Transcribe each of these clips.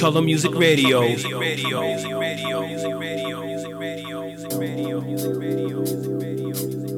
Color Music Radio. Tak a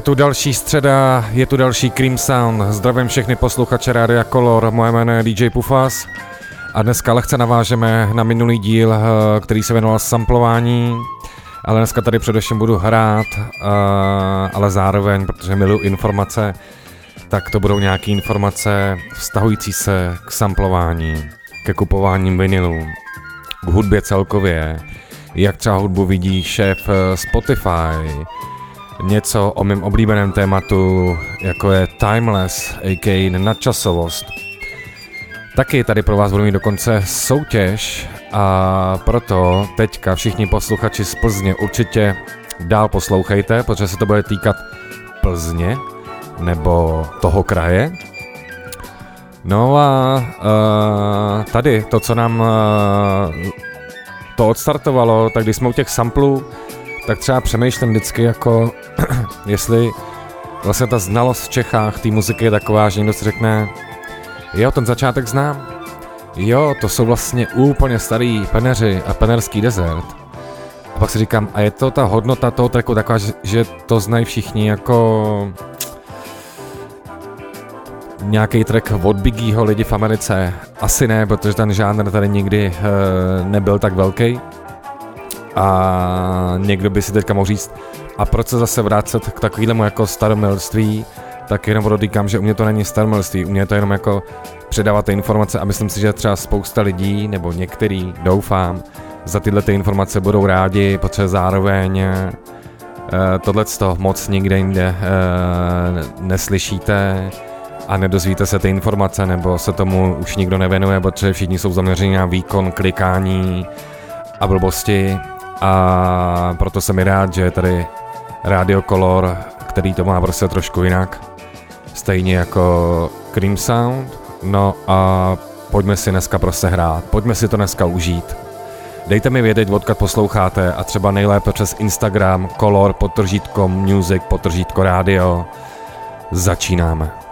je tu další středa, je tu další Cream Sound. Zdravím všechny posluchače Rádia Color, moje jméno je DJ Pufas. A dneska lehce navážeme na minulý díl, eh, který se věnoval samplování, ale dneska tady především budu hrát, eh, ale zároveň, protože miluji informace, tak to budou nějaké informace vztahující se k samplování, ke kupování vinilů, k hudbě celkově, jak třeba hudbu vidí šéf eh, Spotify, něco o mém oblíbeném tématu, jako je Timeless, a.k.a. nadčasovost. Taky tady pro vás budu mít dokonce soutěž a proto teďka všichni posluchači z Plzně určitě dál poslouchejte, protože se to bude týkat Plzně nebo toho kraje. No a uh, tady to, co nám uh, to odstartovalo, tak když jsme u těch samplů, tak třeba přemýšlím vždycky jako, jestli vlastně ta znalost v Čechách té muziky je taková, že někdo si řekne, jo, ten začátek znám, jo, to jsou vlastně úplně starý peneři a penerský desert. A pak si říkám, a je to ta hodnota toho tracku taková, že, to znají všichni jako nějaký track od Biggieho lidi v Americe? Asi ne, protože ten žánr tady nikdy uh, nebyl tak velký. A někdo by si teďka mohl říct, a proč se zase vrátit k takovému jako staromilství, tak jenom podotýkám, že u mě to není staromilství, u mě to jenom jako předávat ty informace a myslím si, že třeba spousta lidí, nebo některý, doufám, za tyhle ty informace budou rádi, protože zároveň uh, tohle moc nikde jinde uh, neslyšíte a nedozvíte se ty informace, nebo se tomu už nikdo nevěnuje, protože všichni jsou zaměřeni na výkon, klikání a blbosti a proto jsem i rád, že je tady Radio Color, který to má prostě trošku jinak, stejně jako Cream Sound, no a pojďme si dneska prostě hrát, pojďme si to dneska užít. Dejte mi vědět, odkud posloucháte a třeba nejlépe přes Instagram, color, potržítko, music, potržítko radio. Začínáme.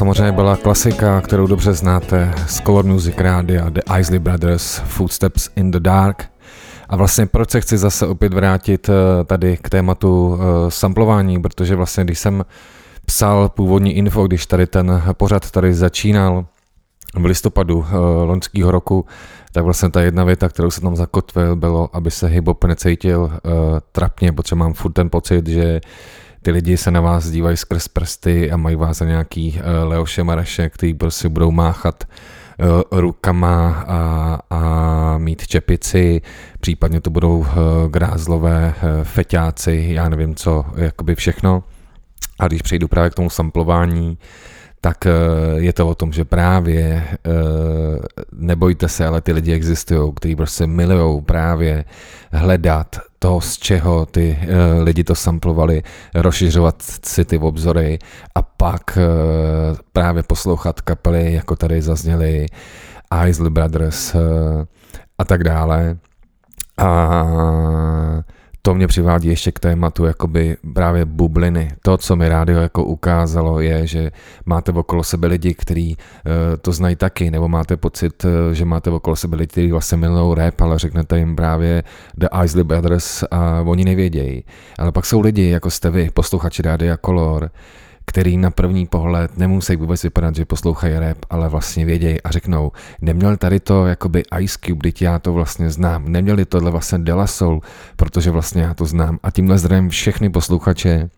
Samozřejmě byla klasika, kterou dobře znáte z Color Music Rádia, The Isley Brothers, Footsteps in the Dark. A vlastně proč se chci zase opět vrátit eh, tady k tématu eh, samplování, protože vlastně když jsem psal původní info, když tady ten pořad tady začínal v listopadu eh, loňského roku, tak vlastně ta jedna věta, kterou jsem tam zakotvil, bylo, aby se hip necítil trapně, protože mám furt ten pocit, že ty lidi se na vás dívají skrz prsty a mají vás za nějaký uh, Leoše Mareše, který prostě budou máchat uh, rukama a, a mít čepici, případně to budou uh, grázlové feťáci, já nevím co, jakoby všechno. A když přejdu právě k tomu samplování, tak eh, je to o tom, že právě eh, nebojte se, ale ty lidi existují, kteří prostě milují právě hledat to, z čeho ty eh, lidi to samplovali, rozšiřovat si ty obzory a pak právě poslouchat kapely, jako tady zazněly Isley Brothers a tak dále. A to mě přivádí ještě k tématu jakoby právě bubliny. To, co mi rádio jako ukázalo, je, že máte okolo sebe lidi, kteří uh, to znají taky, nebo máte pocit, uh, že máte okolo sebe lidi, kteří vlastně milují rap, ale řeknete jim právě The Isley Brothers a oni nevědějí. Ale pak jsou lidi, jako jste vy, posluchači Rádia Color, který na první pohled nemusí vůbec vypadat, že poslouchají rap, ale vlastně vědějí a řeknou, neměl tady to jakoby Ice Cube, teď já to vlastně znám, neměli tohle vlastně Dela Soul, protože vlastně já to znám a tímhle zdravím všechny posluchače,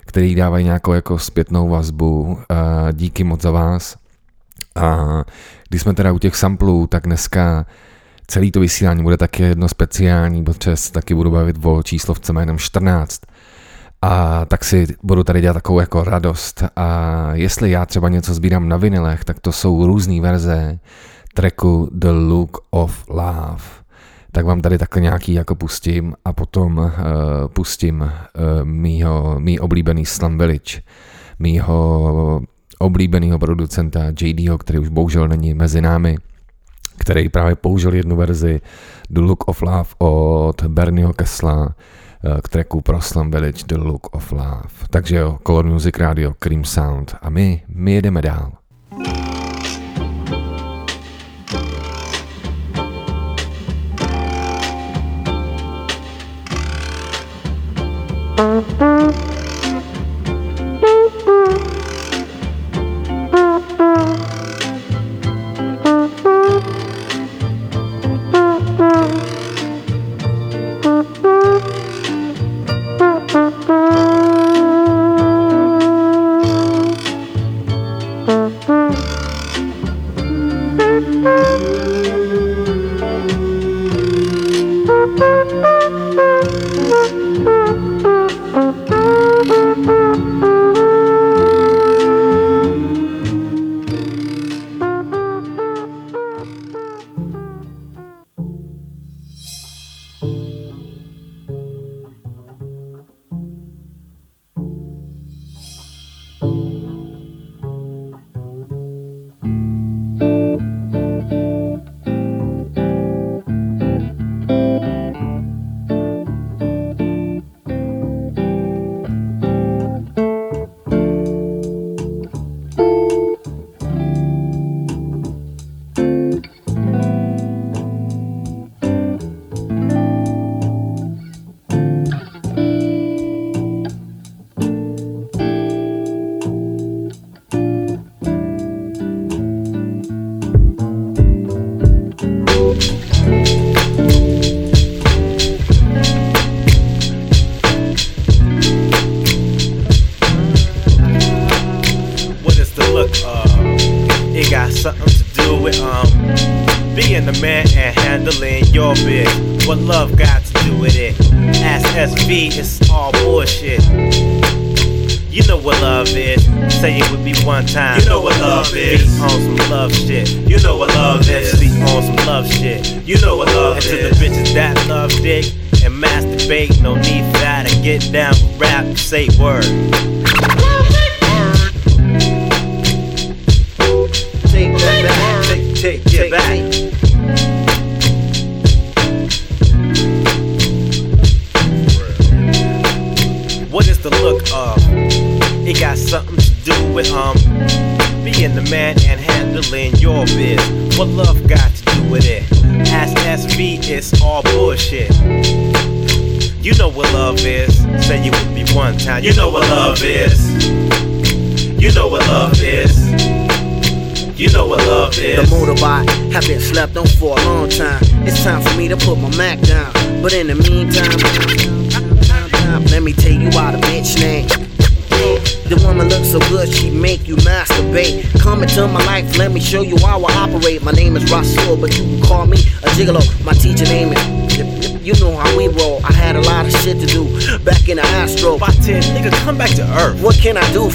který dávají nějakou jako zpětnou vazbu, a díky moc za vás. A když jsme teda u těch samplů, tak dneska celý to vysílání bude taky jedno speciální, protože se taky budu bavit o číslovce jménem 14. A tak si budu tady dělat takovou jako radost. A jestli já třeba něco sbírám na vinilech, tak to jsou různé verze tracku The Look of Love. Tak vám tady takhle nějaký jako pustím a potom uh, pustím uh, mýho, mý oblíbený Slum Village, mýho oblíbeného producenta JDho, který už bohužel není mezi námi, který právě použil jednu verzi The Look of Love od Bernieho Kessla eh, k tracku pro Slum Village The Look of Love. Takže jo, Color Music Radio, Cream Sound a my, my jedeme dál.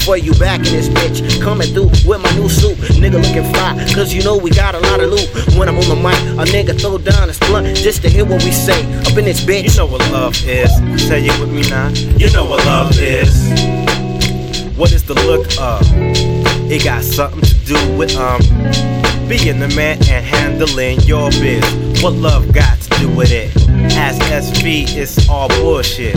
For you back in this bitch? Coming through with my new suit. Nigga looking fly, cause you know we got a lot of loot. When I'm on the mic, a nigga throw down his blunt just to hear what we say up in this bitch. You know what love is. Say it with me now. You know what love is. What is the look of? It got something to do with um being the man and handling your biz. What love got to do with it? As SV, it's all bullshit.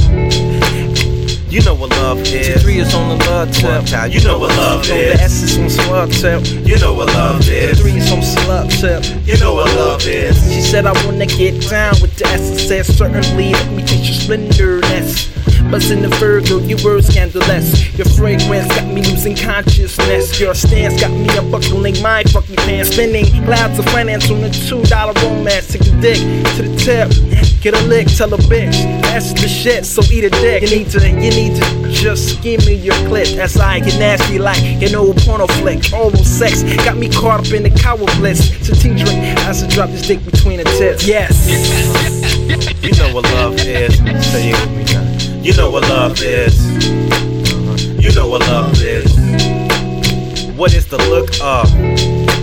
You know what love is. T3 is on the love tip. You know what love is. The S is on slug tip. You know what love is. T3 is on slug tip. You know what love is. She said I wanna get down with the SSS. Certainly, let me teach you splendorness. Numbers in the Virgo, you were scandalous. Your fragrance got me losing consciousness. Your stance got me unbuckling my fucking pants. Spending clouds of finance on a two dollar romance. Take the dick to the tip. Get a lick, tell a bitch. That's the shit, so eat a dick. You need to, you need to just give me your clip. That's I get nasty like an old porno flick. Oral sex got me caught up in the cow bliss. So tea drink I drop this dick between the tips. Yes. You know what love is. You know what love is. You know what love is. What is the look of?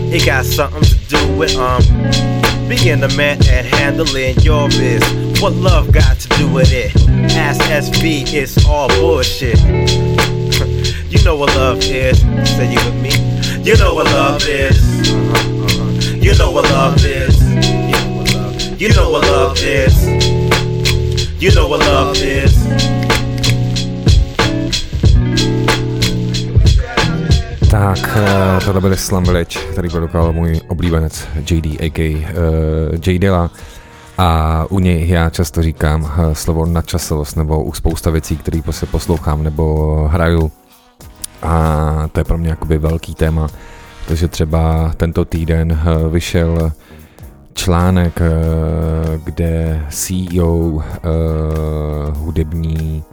It got something to do with um being the man and handling your biz. What love got to do with it? Ask SB, it's all bullshit. you know what love is. Say you with me. You know what love is. Uh-huh, uh-huh. You know what love is. You know what love. You know what love is. You know what love is. Tak, eh, tohle byly Slum Village, který produkoval můj oblíbenec JD, a.k. Uh, J. Dilla. A u něj já často říkám uh, slovo nadčasovost, nebo u spousta věcí, které prostě poslouchám nebo hraju. A to je pro mě jakoby velký téma, protože třeba tento týden vyšel článek, uh, kde CEO uh, hudební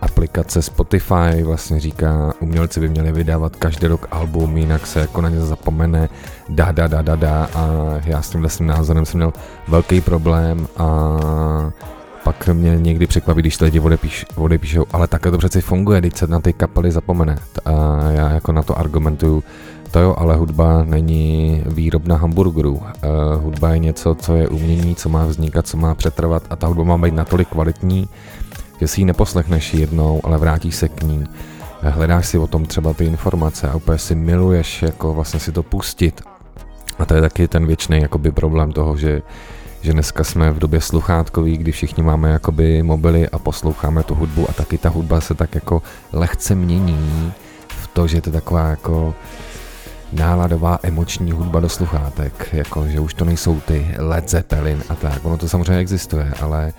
aplikace Spotify vlastně říká, umělci by měli vydávat každý rok album, jinak se jako na ně zapomene, da, da, da, da, da a já s tímhle svým názorem jsem měl velký problém a pak mě někdy překvapí, když lidi odepíš, odepíšou, ale takhle to přeci funguje, když se na ty kapely zapomene. A já jako na to argumentuju, to jo, ale hudba není výrobna hamburgerů. Uh, hudba je něco, co je umění, co má vznikat, co má přetrvat a ta hudba má být natolik kvalitní, že si ji neposlechneš jednou, ale vrátíš se k ní, hledáš si o tom třeba ty informace a úplně si miluješ jako vlastně si to pustit. A to je taky ten věčný jakoby problém toho, že, že dneska jsme v době sluchátkový, kdy všichni máme jakoby mobily a posloucháme tu hudbu a taky ta hudba se tak jako lehce mění v to, že to je taková jako náladová emoční hudba do sluchátek, jako že už to nejsou ty Led Zeppelin a tak, ono to samozřejmě existuje, ale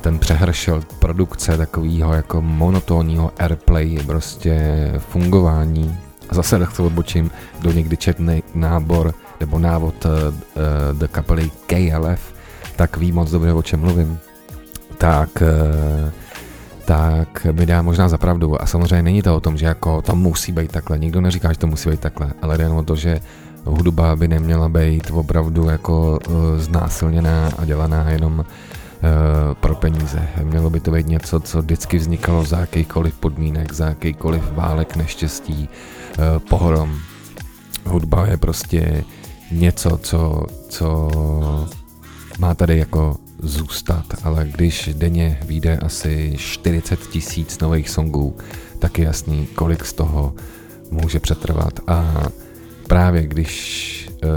ten přehršel produkce takového jako monotónního airplay, prostě fungování. A zase to odbočím, kdo někdy četne nábor nebo návod uh, do kapely KLF, tak ví moc dobře, o čem mluvím. Tak, uh, tak mi dá možná za pravdu. A samozřejmě není to o tom, že jako to musí být takhle. Nikdo neříká, že to musí být takhle, ale jde o to, že hudba by neměla být opravdu jako uh, znásilněná a dělaná jenom Eh, pro peníze. Mělo by to být něco, co vždycky vznikalo za jakýkoliv podmínek, za jakýkoliv válek, neštěstí, eh, pohrom. Hudba je prostě něco, co, co má tady jako zůstat, ale když denně vyjde asi 40 tisíc nových songů, tak je jasný, kolik z toho může přetrvat. A právě když uh,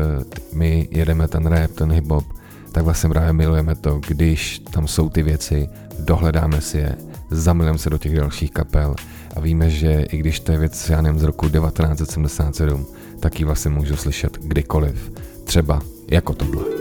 my jedeme ten rap, ten hip-hop, tak vlastně právě milujeme to, když tam jsou ty věci, dohledáme si je, zamilujeme se do těch dalších kapel a víme, že i když to je věc, já nevím, z roku 1977, tak ji vlastně můžu slyšet kdykoliv. Třeba jako tohle.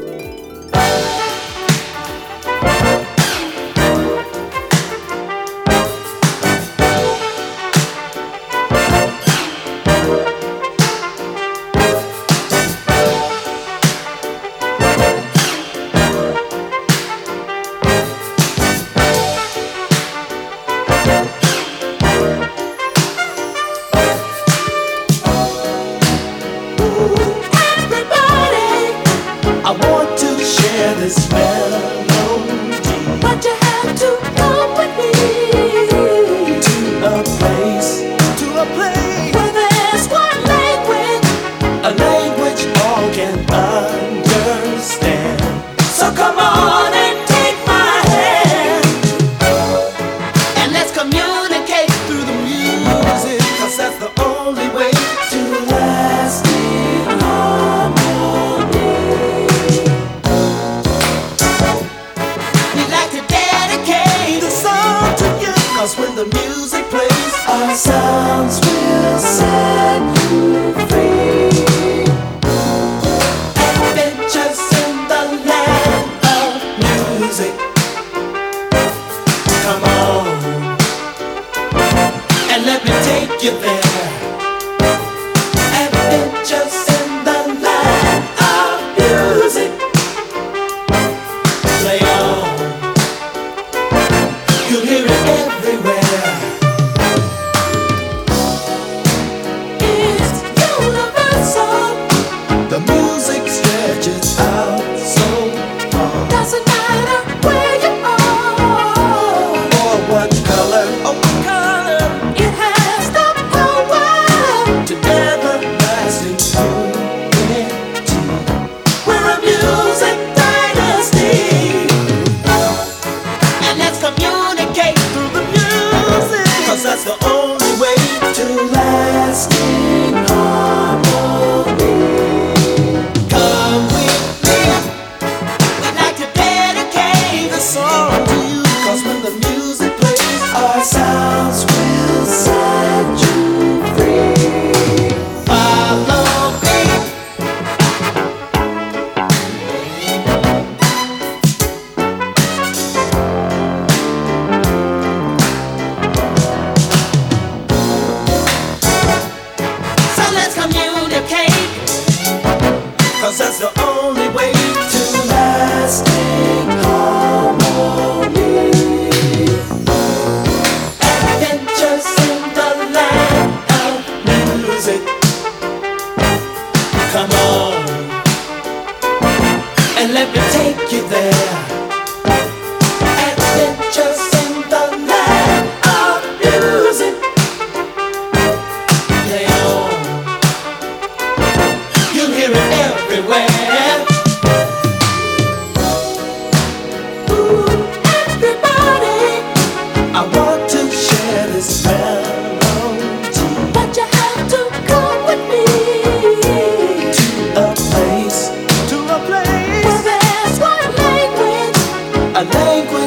I think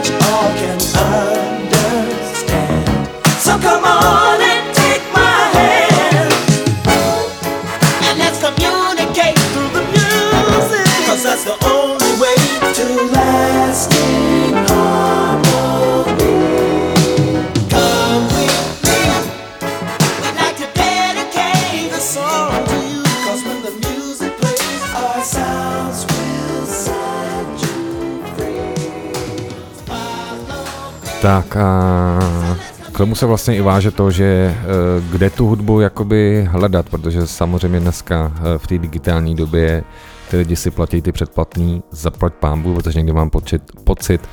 se vlastně i váže to, že eh, kde tu hudbu jakoby hledat, protože samozřejmě dneska eh, v té digitální době ty lidi si platí ty předplatný, zaplať pámbu, protože někdy mám pocit, pocit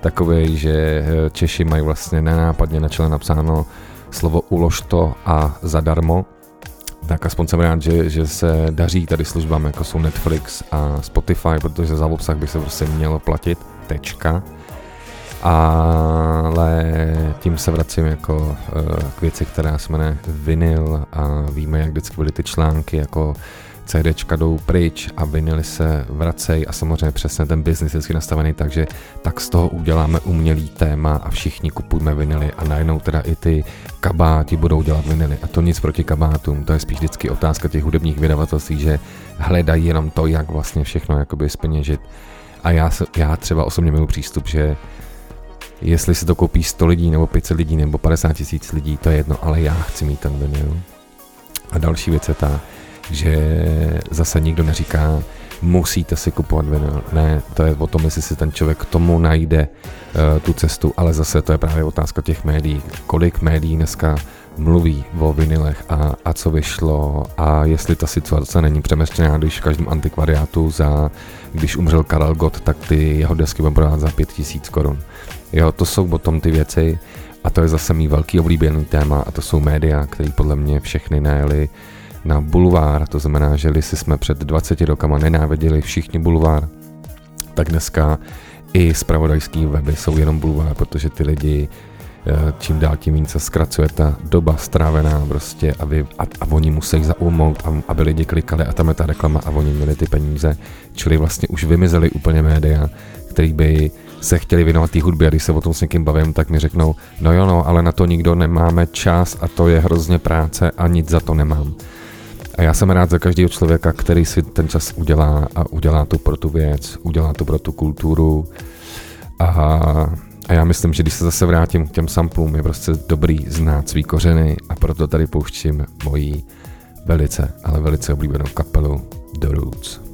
takový, že eh, Češi mají vlastně nenápadně na čele napsáno slovo ulož to a zadarmo, tak aspoň jsem rád, že, že se daří tady službám, jako jsou Netflix a Spotify, protože za obsah by se prostě mělo platit, tečka ale tím se vracím jako eh, k věci, která se jmenuje vinyl a víme, jak vždycky byly ty články jako CDčka jdou pryč a vinily se vracejí a samozřejmě přesně ten biznis je nastavený takže tak z toho uděláme umělý téma a všichni kupujeme vinily a najednou teda i ty kabáti budou dělat vinily a to nic proti kabátům, to je spíš vždycky otázka těch hudebních vydavatelství, že hledají jenom to, jak vlastně všechno jakoby speněžit a já, já třeba osobně měl přístup, že Jestli si to koupí 100 lidí, nebo 500 lidí, nebo 50 tisíc lidí, to je jedno, ale já chci mít ten vinyl. A další věc je ta, že zase nikdo neříká, musíte si kupovat vinyl. Ne, to je o tom, jestli si ten člověk k tomu najde uh, tu cestu, ale zase to je právě otázka těch médií. Kolik médií dneska mluví o vinilech a, a co vyšlo a jestli ta situace není přemeštěná, když v každém antikvariátu za, když umřel Karel Gott, tak ty jeho desky budou prodávat za 5000 korun. Jo, to jsou potom ty věci. A to je zase mý velký oblíbený téma a to jsou média, které podle mě všechny najeli na bulvár, to znamená, že si jsme před 20 rokama nenáviděli všichni bulvár, tak dneska i spravodajský weby jsou jenom bulvár, protože ty lidi eh, čím dál tím víc se zkracuje ta doba strávená prostě a, vy, a, a oni musí zaujmout, aby lidi klikali a tam je ta reklama a oni měli ty peníze, čili vlastně už vymizeli úplně média, který by se chtěli věnovat té hudbě a když se o tom s někým bavím, tak mi řeknou, no jo, no, ale na to nikdo nemáme čas a to je hrozně práce a nic za to nemám. A já jsem rád za každého člověka, který si ten čas udělá a udělá to pro tu věc, udělá to pro tu kulturu a A já myslím, že když se zase vrátím k těm samplům, je prostě dobrý znát svý kořeny a proto tady pouštím mojí velice, ale velice oblíbenou kapelu The Roots.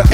nigga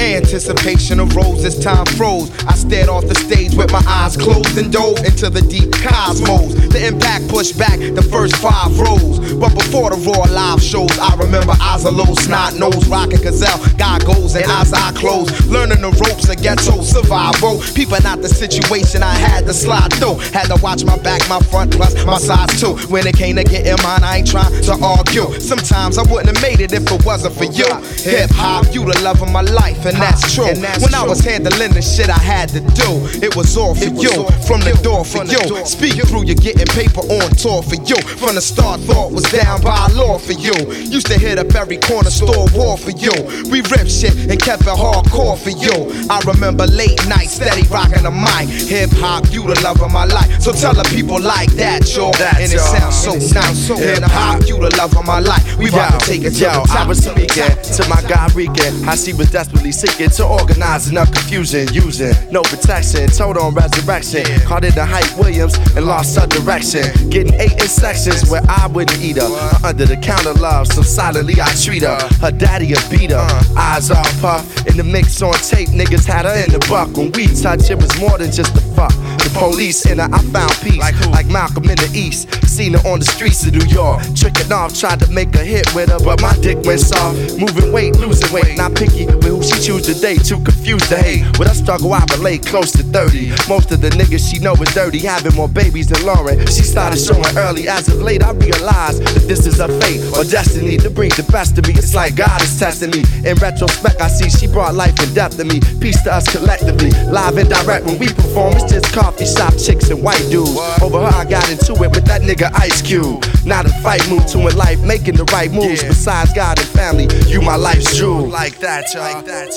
and dove into the deep cosmos. The impact pushed back the first five rows. But before the raw live shows, I remember eyes a little snot nose, rocking gazelle, goggles and eyes I closed. Learning the ropes of ghetto survival. People not the situation I had to slide through. Had to watch my back, my front, plus my size too. When it came to getting mine, I ain't trying to argue. Sometimes I wouldn't have made it if it wasn't for you. Hip hop, you the love of my life, and that's true. When I was handling the shit I had to do, it was all for you. From the door for you. Speak through, you're getting paper on tour for you. From the start, thought was down by law for you. Used to hit up every corner store war for you. We ripped shit and kept it hardcore for you. I remember late nights, steady rocking the mic. Hip hop, you the love of my life. So tell the people like that, yo. And it sounds so nice. Hip hop, you the love of my life. We about to take it to yo, the top. I was speaking to my guy Regan. How she was desperately seeking to organize enough confusion. Using no protection, told on resurrection. Caught it the Hype Williams and lost her direction. Getting eight in sections where I wouldn't eat her. Under the counter love, so silently I treat her. Her daddy a beat her. Eyes all puff. In the mix on tape, niggas had her in the buck. When we touch, it was more than just a fuck. The police in her, I found peace. Like, Malcolm in the East. Seen her on the streets of New York. Tricking off, tried to make a hit with her, but my dick went soft. Moving weight, losing weight. Not picky with who she choose to date. Too confused to hate. With her struggle, I relate close to 30. Most of the niggas she know is dirty, having more babies than Lauren. She started showing early. As of late, I realized that this is a fate or destiny to bring the best of me. It's like God is testing me. In retrospect, I see she brought life and depth to me. Peace to us collectively. Live and direct when we perform, it's just coffee shop chicks and white dudes. Over her, I got into it with that nigga Ice Cube. Not a fight move to in life, making the right moves. Besides God and family, you my life's jewel. Like that, y'all. Like that,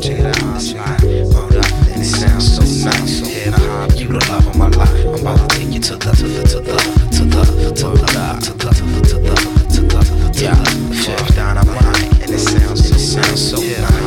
check it out online. And it sounds so nice. You the love of my life. I'm about to take you to the, to the, to the, to the, to the, to the, to the, to the, yeah. Down on my and it sounds so nice.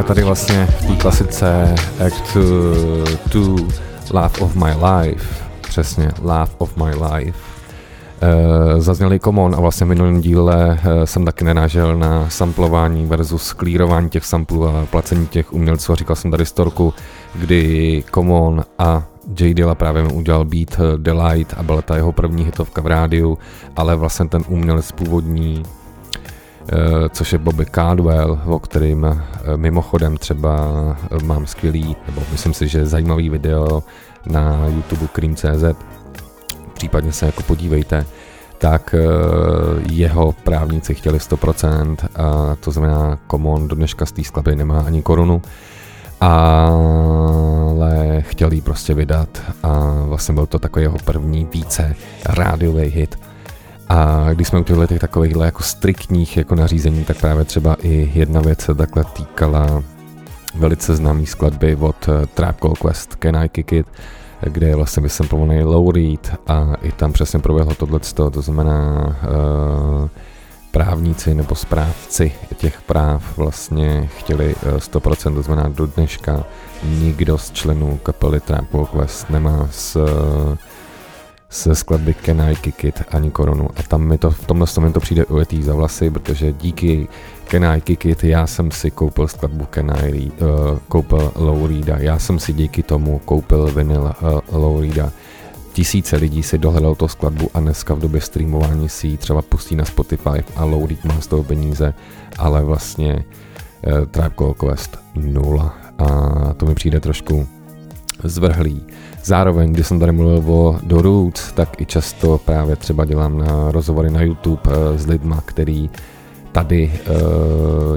A tady vlastně v té klasice Act 2 Love of My Life, přesně, Love of My Life. Uh, zazněli Common a vlastně v minulém díle uh, jsem taky nenážel na samplování versus klírování těch samplů a placení těch umělců a říkal jsem tady storku, kdy Common a J. Dilla právě mu udělal beat The Light a byla ta jeho první hitovka v rádiu, ale vlastně ten umělec původní Eh, což je Bobby Caldwell, o kterým eh, mimochodem třeba eh, mám skvělý, nebo myslím si, že zajímavý video na YouTube Cream.cz, případně se jako podívejte, tak jeho právníci chtěli 100%, a to znamená Common do dneška z té skladby nemá ani korunu, ale chtěl ji prostě vydat a vlastně byl to takový jeho první více rádiový hit. A když jsme u těch takovýchhle jako striktních jako nařízení, tak právě třeba i jedna věc se takhle týkala velice známý skladby od uh, Trap Call Quest Can I Kick It, kde je vlastně vysemplovaný Low Reed a i tam přesně proběhlo tohleto, to znamená uh, právníci nebo správci těch práv vlastně chtěli 100%, to znamená do dneška nikdo z členů kapely Trap Call Quest nemá s ze skladby Can I Kick It ani korunu. A tam mi to, v tomhle to přijde ujetý za vlasy, protože díky Can I Kick It já jsem si koupil skladbu Can I, uh, koupil Low Reeda, já jsem si díky tomu koupil vinyl uh, Low Reeda. Tisíce lidí si dohledal tu skladbu a dneska v době streamování si ji třeba pustí na Spotify a Low Reed má z toho peníze, ale vlastně uh, Tribe Call Quest nula. A to mi přijde trošku zvrhlý. Zároveň, když jsem tady mluvil o The Roots, tak i často právě třeba dělám na rozhovory na YouTube eh, s lidma, který tady e,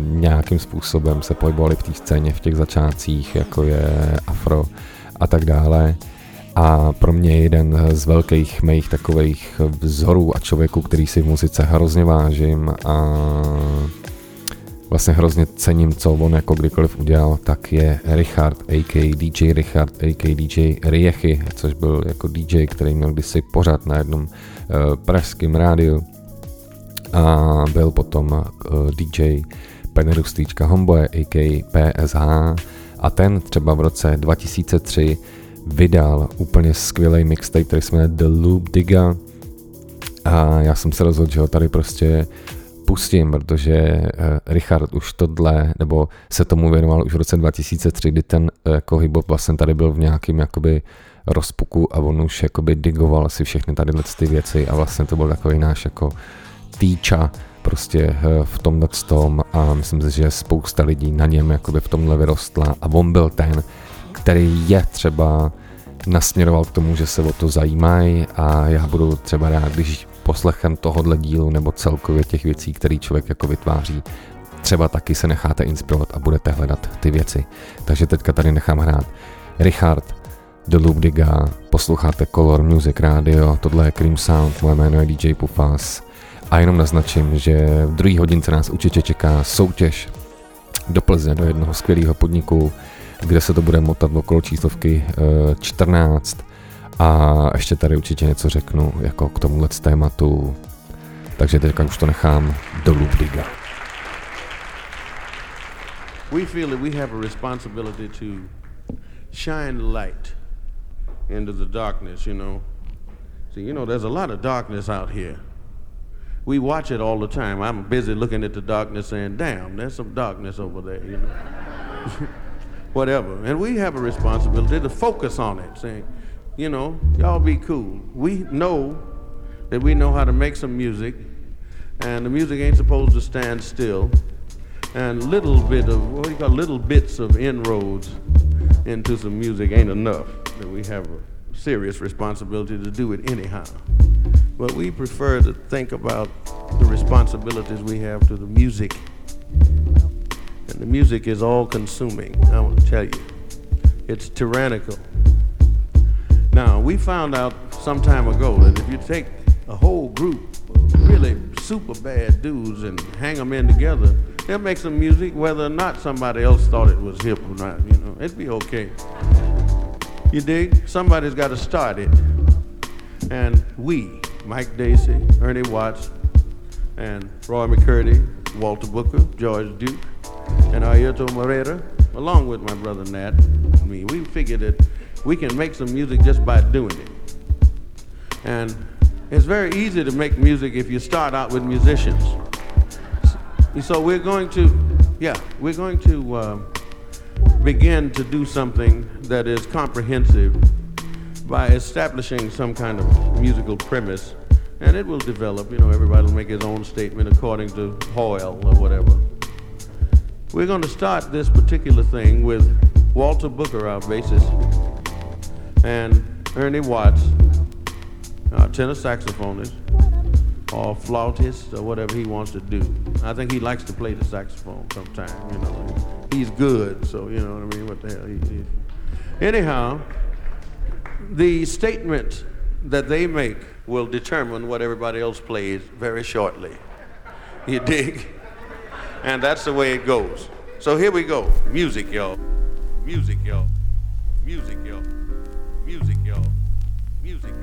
nějakým způsobem se pohybovali v té scéně v těch začátcích, jako je Afro a tak dále. A pro mě jeden z velkých mých takových vzorů a člověků, který si v muzice hrozně vážím a vlastně hrozně cením, co on jako kdykoliv udělal, tak je Richard, a.k. DJ Richard, a.k. DJ Riechy, což byl jako DJ, který měl kdysi pořád na jednom uh, pražském rádiu a byl potom uh, eh, DJ Penrustýčka Homboy, a.k. PSH a ten třeba v roce 2003 vydal úplně skvělý mixtape, který se jmenuje The Loop Digga a já jsem se rozhodl, že ho tady prostě pustím, protože uh, Richard už tohle, nebo se tomu věnoval už v roce 2003, kdy ten jako hip vlastně tady byl v nějakým jakoby rozpuku a on už jakoby digoval si všechny tady ty věci a vlastně to byl takový náš jako týča prostě uh, v tomhle tom a myslím si, že spousta lidí na něm jakoby v tomhle vyrostla a on byl ten, který je třeba nasměroval k tomu, že se o to zajímají a já budu třeba rád, když poslechem tohohle dílu nebo celkově těch věcí, které člověk jako vytváří, třeba taky se necháte inspirovat a budete hledat ty věci. Takže teďka tady nechám hrát Richard, The Loop Diga, posloucháte Color Music Radio, tohle je Cream Sound, moje jméno je DJ Pufas a jenom naznačím, že v druhý hodince nás určitě čeká soutěž do Plzně, do jednoho skvělého podniku, kde se to bude motat okolo číslovky 14 eh, a ještě tady určitě něco řeknu jako k tomuhle tématu, takže teďka už to nechám do Diga. We feel that we have a responsibility to shine light into the darkness, you know. See, you know, there's a lot of darkness out here. We watch it all the time. I'm busy looking at the darkness saying, damn, there's some darkness over there, you know. Whatever. And we have a responsibility to focus on it, saying, you know, y'all be cool. We know that we know how to make some music, and the music ain't supposed to stand still. And little bit of what do you call little bits of inroads into some music ain't enough. That we have a serious responsibility to do it anyhow. But we prefer to think about the responsibilities we have to the music. And the music is all consuming, I want to tell you. It's tyrannical. Now, we found out some time ago that if you take a whole group of really super bad dudes and hang them in together, they'll make some music whether or not somebody else thought it was hip or not. You know, it'd be okay. You dig? Somebody's got to start it. And we, Mike Dacey, Ernie Watts, and Roy McCurdy, Walter Booker, George Duke, and Ayrton Moreira, along with my brother Nat me, we figured that We can make some music just by doing it. And it's very easy to make music if you start out with musicians. So we're going to, yeah, we're going to uh, begin to do something that is comprehensive by establishing some kind of musical premise, and it will develop. You know, everybody will make his own statement according to Hoyle or whatever. We're going to start this particular thing with Walter Booker, our bassist, and Ernie Watts, our tenor saxophonist, or flautist, or whatever he wants to do. I think he likes to play the saxophone sometimes, you know. He's good, so you know what I mean? What the hell? He, he. Anyhow, the statement that they make will determine what everybody else plays very shortly. You dig? And that's the way it goes. So here we go. Music, y'all. Music, y'all. Music, y'all. Music, y'all. Music,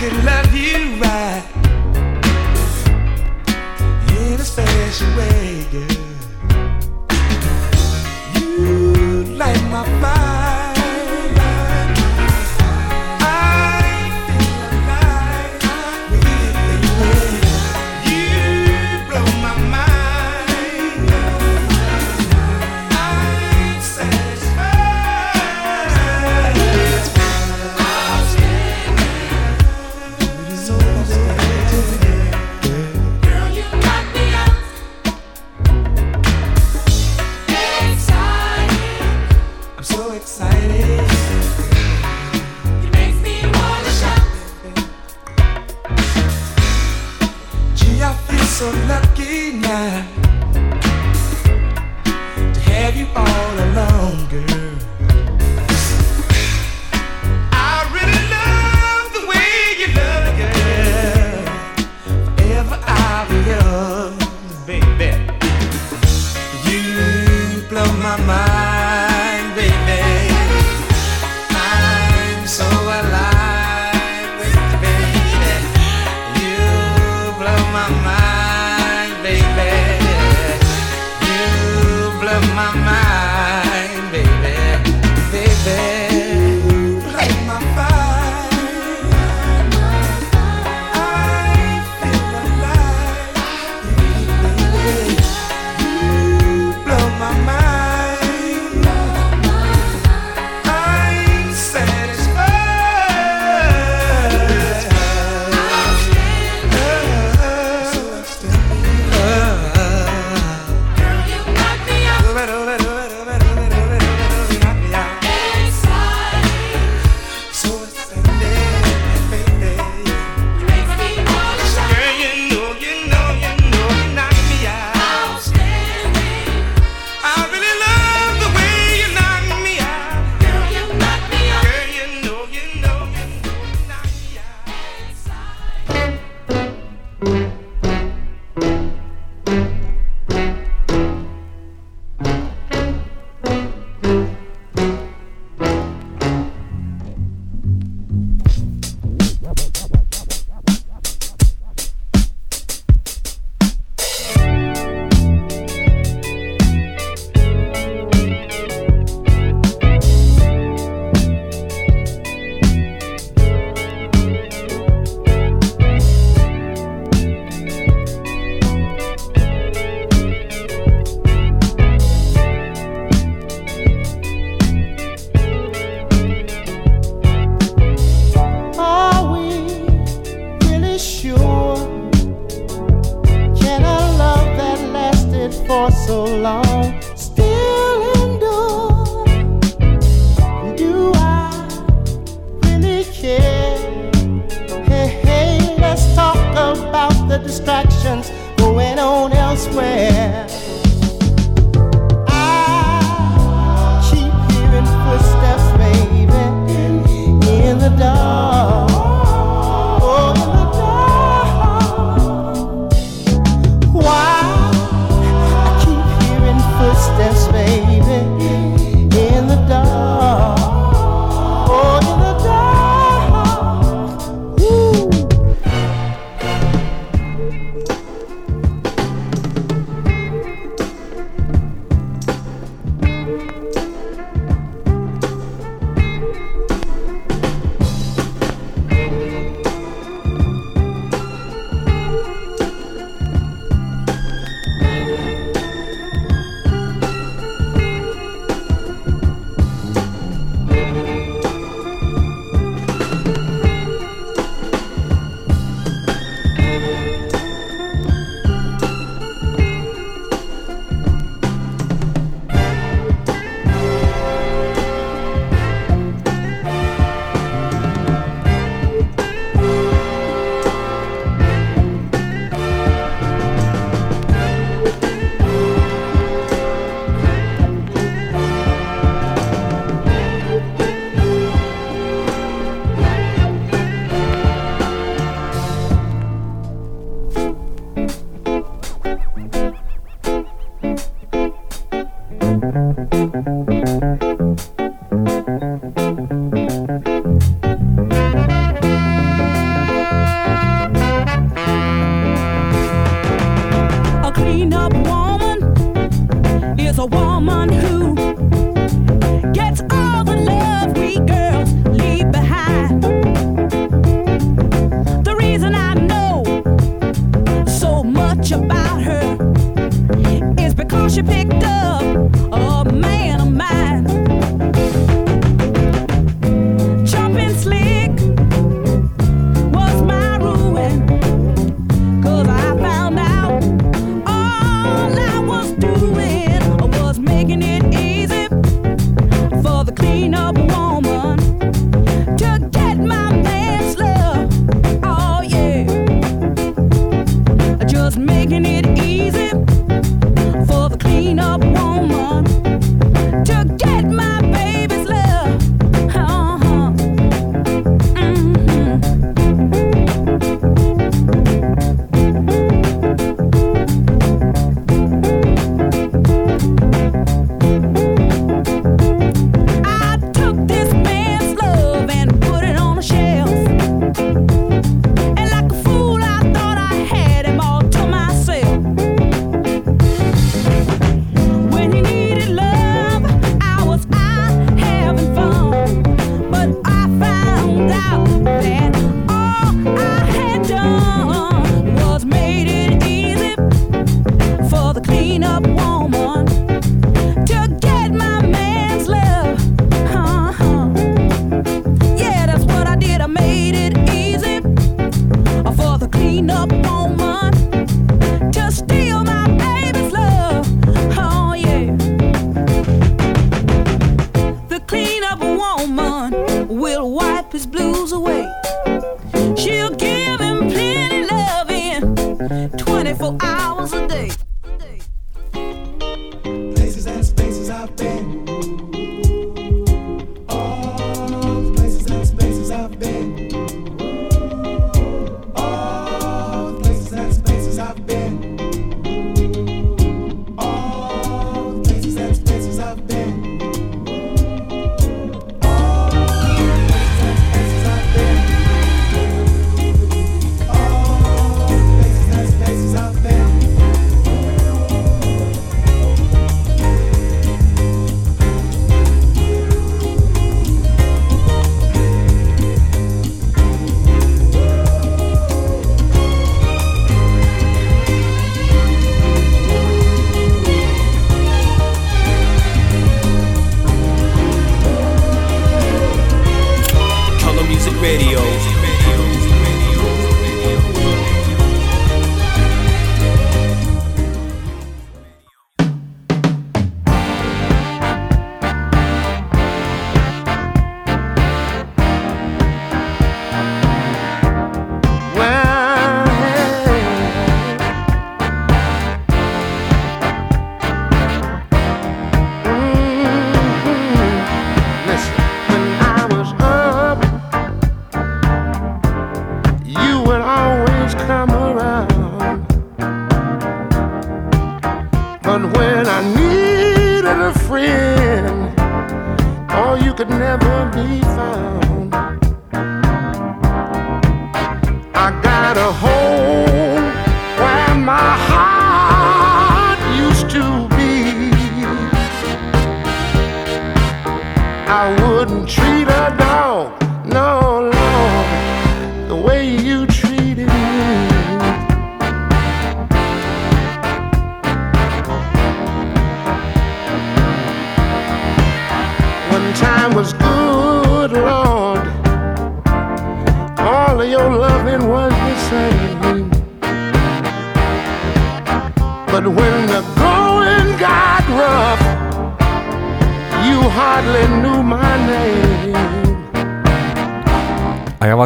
could love you right in a special way, girl. You light my fire.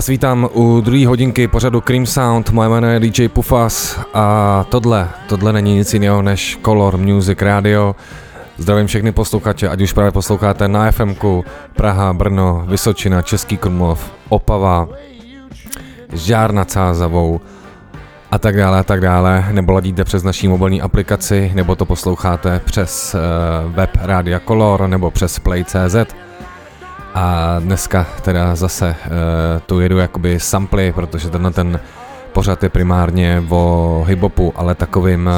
Vás vítám u druhé hodinky pořadu Cream Sound, moje jméno je DJ Pufas a tohle, tohle není nic jiného než Color Music Radio. Zdravím všechny posluchače, ať už právě posloucháte na FMku, Praha, Brno, Vysočina, Český Krumlov, Opava, Žár nad Sázavou a tak dále a tak dále, nebo ladíte přes naší mobilní aplikaci, nebo to posloucháte přes uh, web Rádia Color, nebo přes Play.cz. A dneska teda zase uh, tu jedu jakoby samply, protože tenhle ten pořad je primárně o hiphopu, ale takovým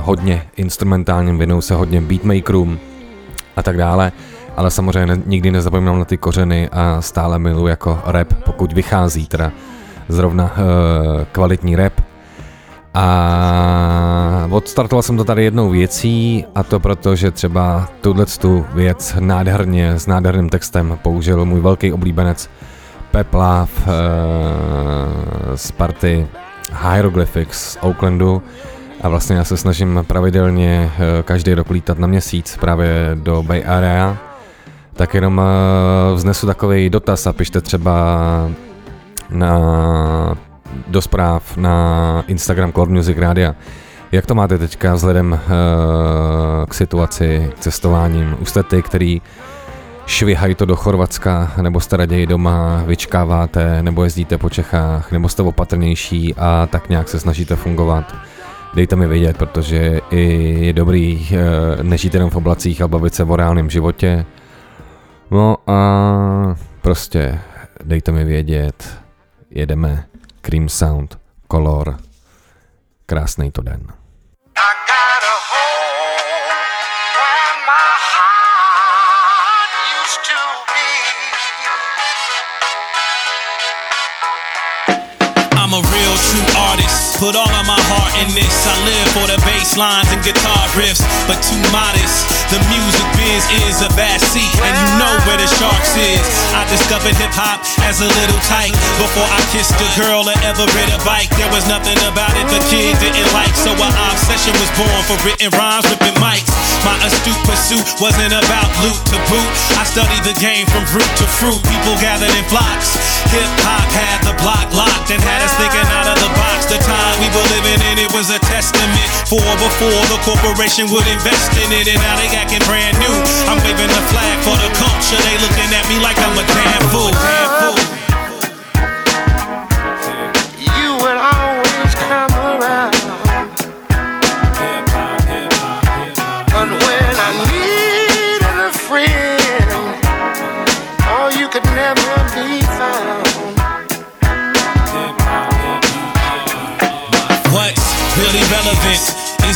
hodně instrumentálním, věnuju se hodně beatmakerům a tak dále, ale samozřejmě ne, nikdy nezapomínám na ty kořeny a stále miluji jako rap, pokud vychází teda zrovna uh, kvalitní rap. A odstartoval jsem to tady jednou věcí a to proto, že třeba tuhle tu věc nádherně s nádherným textem použil můj velký oblíbenec Peplav uh, z party Hieroglyphics z Oaklandu. A vlastně já se snažím pravidelně uh, každý rok lítat na měsíc právě do Bay Area. Tak jenom uh, vznesu takový dotaz a pište třeba na, do zpráv na Instagram Cloud Music Radio. Jak to máte teďka vzhledem uh, k situaci cestováním? Už jste ty, který švihají to do Chorvatska, nebo jste raději doma, vyčkáváte, nebo jezdíte po Čechách, nebo jste opatrnější a tak nějak se snažíte fungovat. Dejte mi vědět, protože i je dobrý uh, nežít jenom v oblacích a bavit se o reálném životě. No a prostě dejte mi vědět, jedeme Cream Sound, Color, krásný to den. In this. I live for the bass lines and guitar riffs, but too modest. The music biz is a vast sea, and you know where the sharks is. I discovered hip hop as a little tyke. Before I kissed a girl or ever rid a bike, there was nothing about it the kid didn't like. So our obsession was born for written rhymes, ripping mics. My astute pursuit wasn't about loot to boot. I studied the game from root to fruit. People gathered in flocks. Hip hop had the block locked and had us thinking out of the box. The time we were living in it was a testament for before the corporation would invest in it, and now they acting brand new. I'm waving the flag for the culture. They looking at me like I'm a damn fool. Damn fool.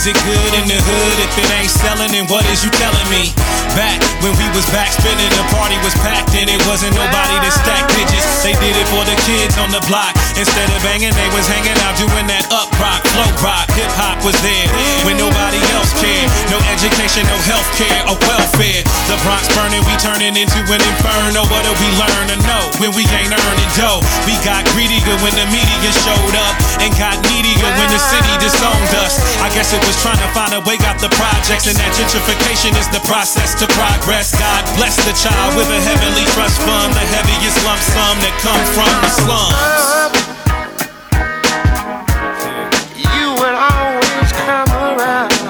Is it good in the hood if it ain't selling? And what is you telling me? Back when we was back spinning, the party was packed and it wasn't nobody to stack digits. They did it for the kids on the block. Instead of banging, they was hanging out doing that up rock, flow rock. Hip hop was there when nobody else cared. No education, no health care or welfare. The Bronx burning, we turning into an inferno. What do we learn to know when we ain't earning dough? We got greedier when the media showed up and got needier when the city disowned us. I guess it was trying to find a way out the projects, and that gentrification is the process to progress. God bless the child with a heavenly trust fund, the heaviest lump sum that comes from the slums. You would always come around.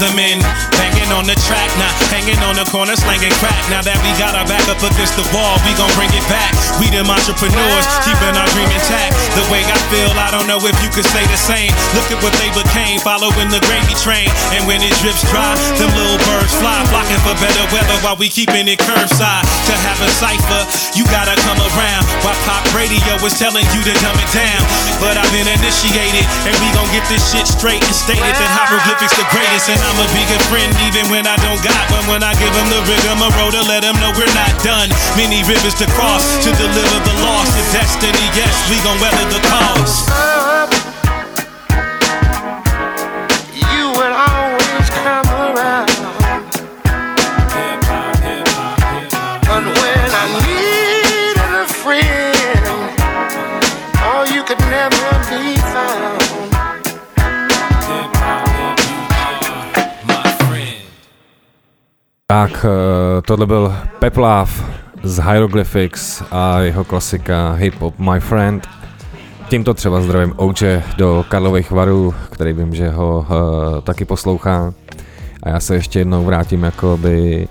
Sound of the men. Banging on the track, not hanging on the corner slanging crack. Now that we got our back up against the wall, we gon' bring it back. We them entrepreneurs, keeping our dream intact. The way I feel, I don't know if you could say the same. Look at what they became, following the gravy train. And when it drips dry, them little birds fly, flocking for better weather while we keeping it curbside. To have a cipher, you gotta come around. While pop radio is telling you to dumb it down. But I've been initiated, and we gon' get this shit straight and stated that hieroglyphics the greatest. And I'ma be friend even when I don't got one. When I give them the rigmarole to let them know we're not done. Many rivers to cross to deliver the lost to destiny. Yes, we gon' weather the cause. Tak, eh, tohle byl Peplav z Hieroglyphics a jeho klasika Hip Hop My Friend. Tímto třeba zdravím Ouče do Karlových varů, který vím, že ho uh, taky poslouchá. A já se ještě jednou vrátím jakoby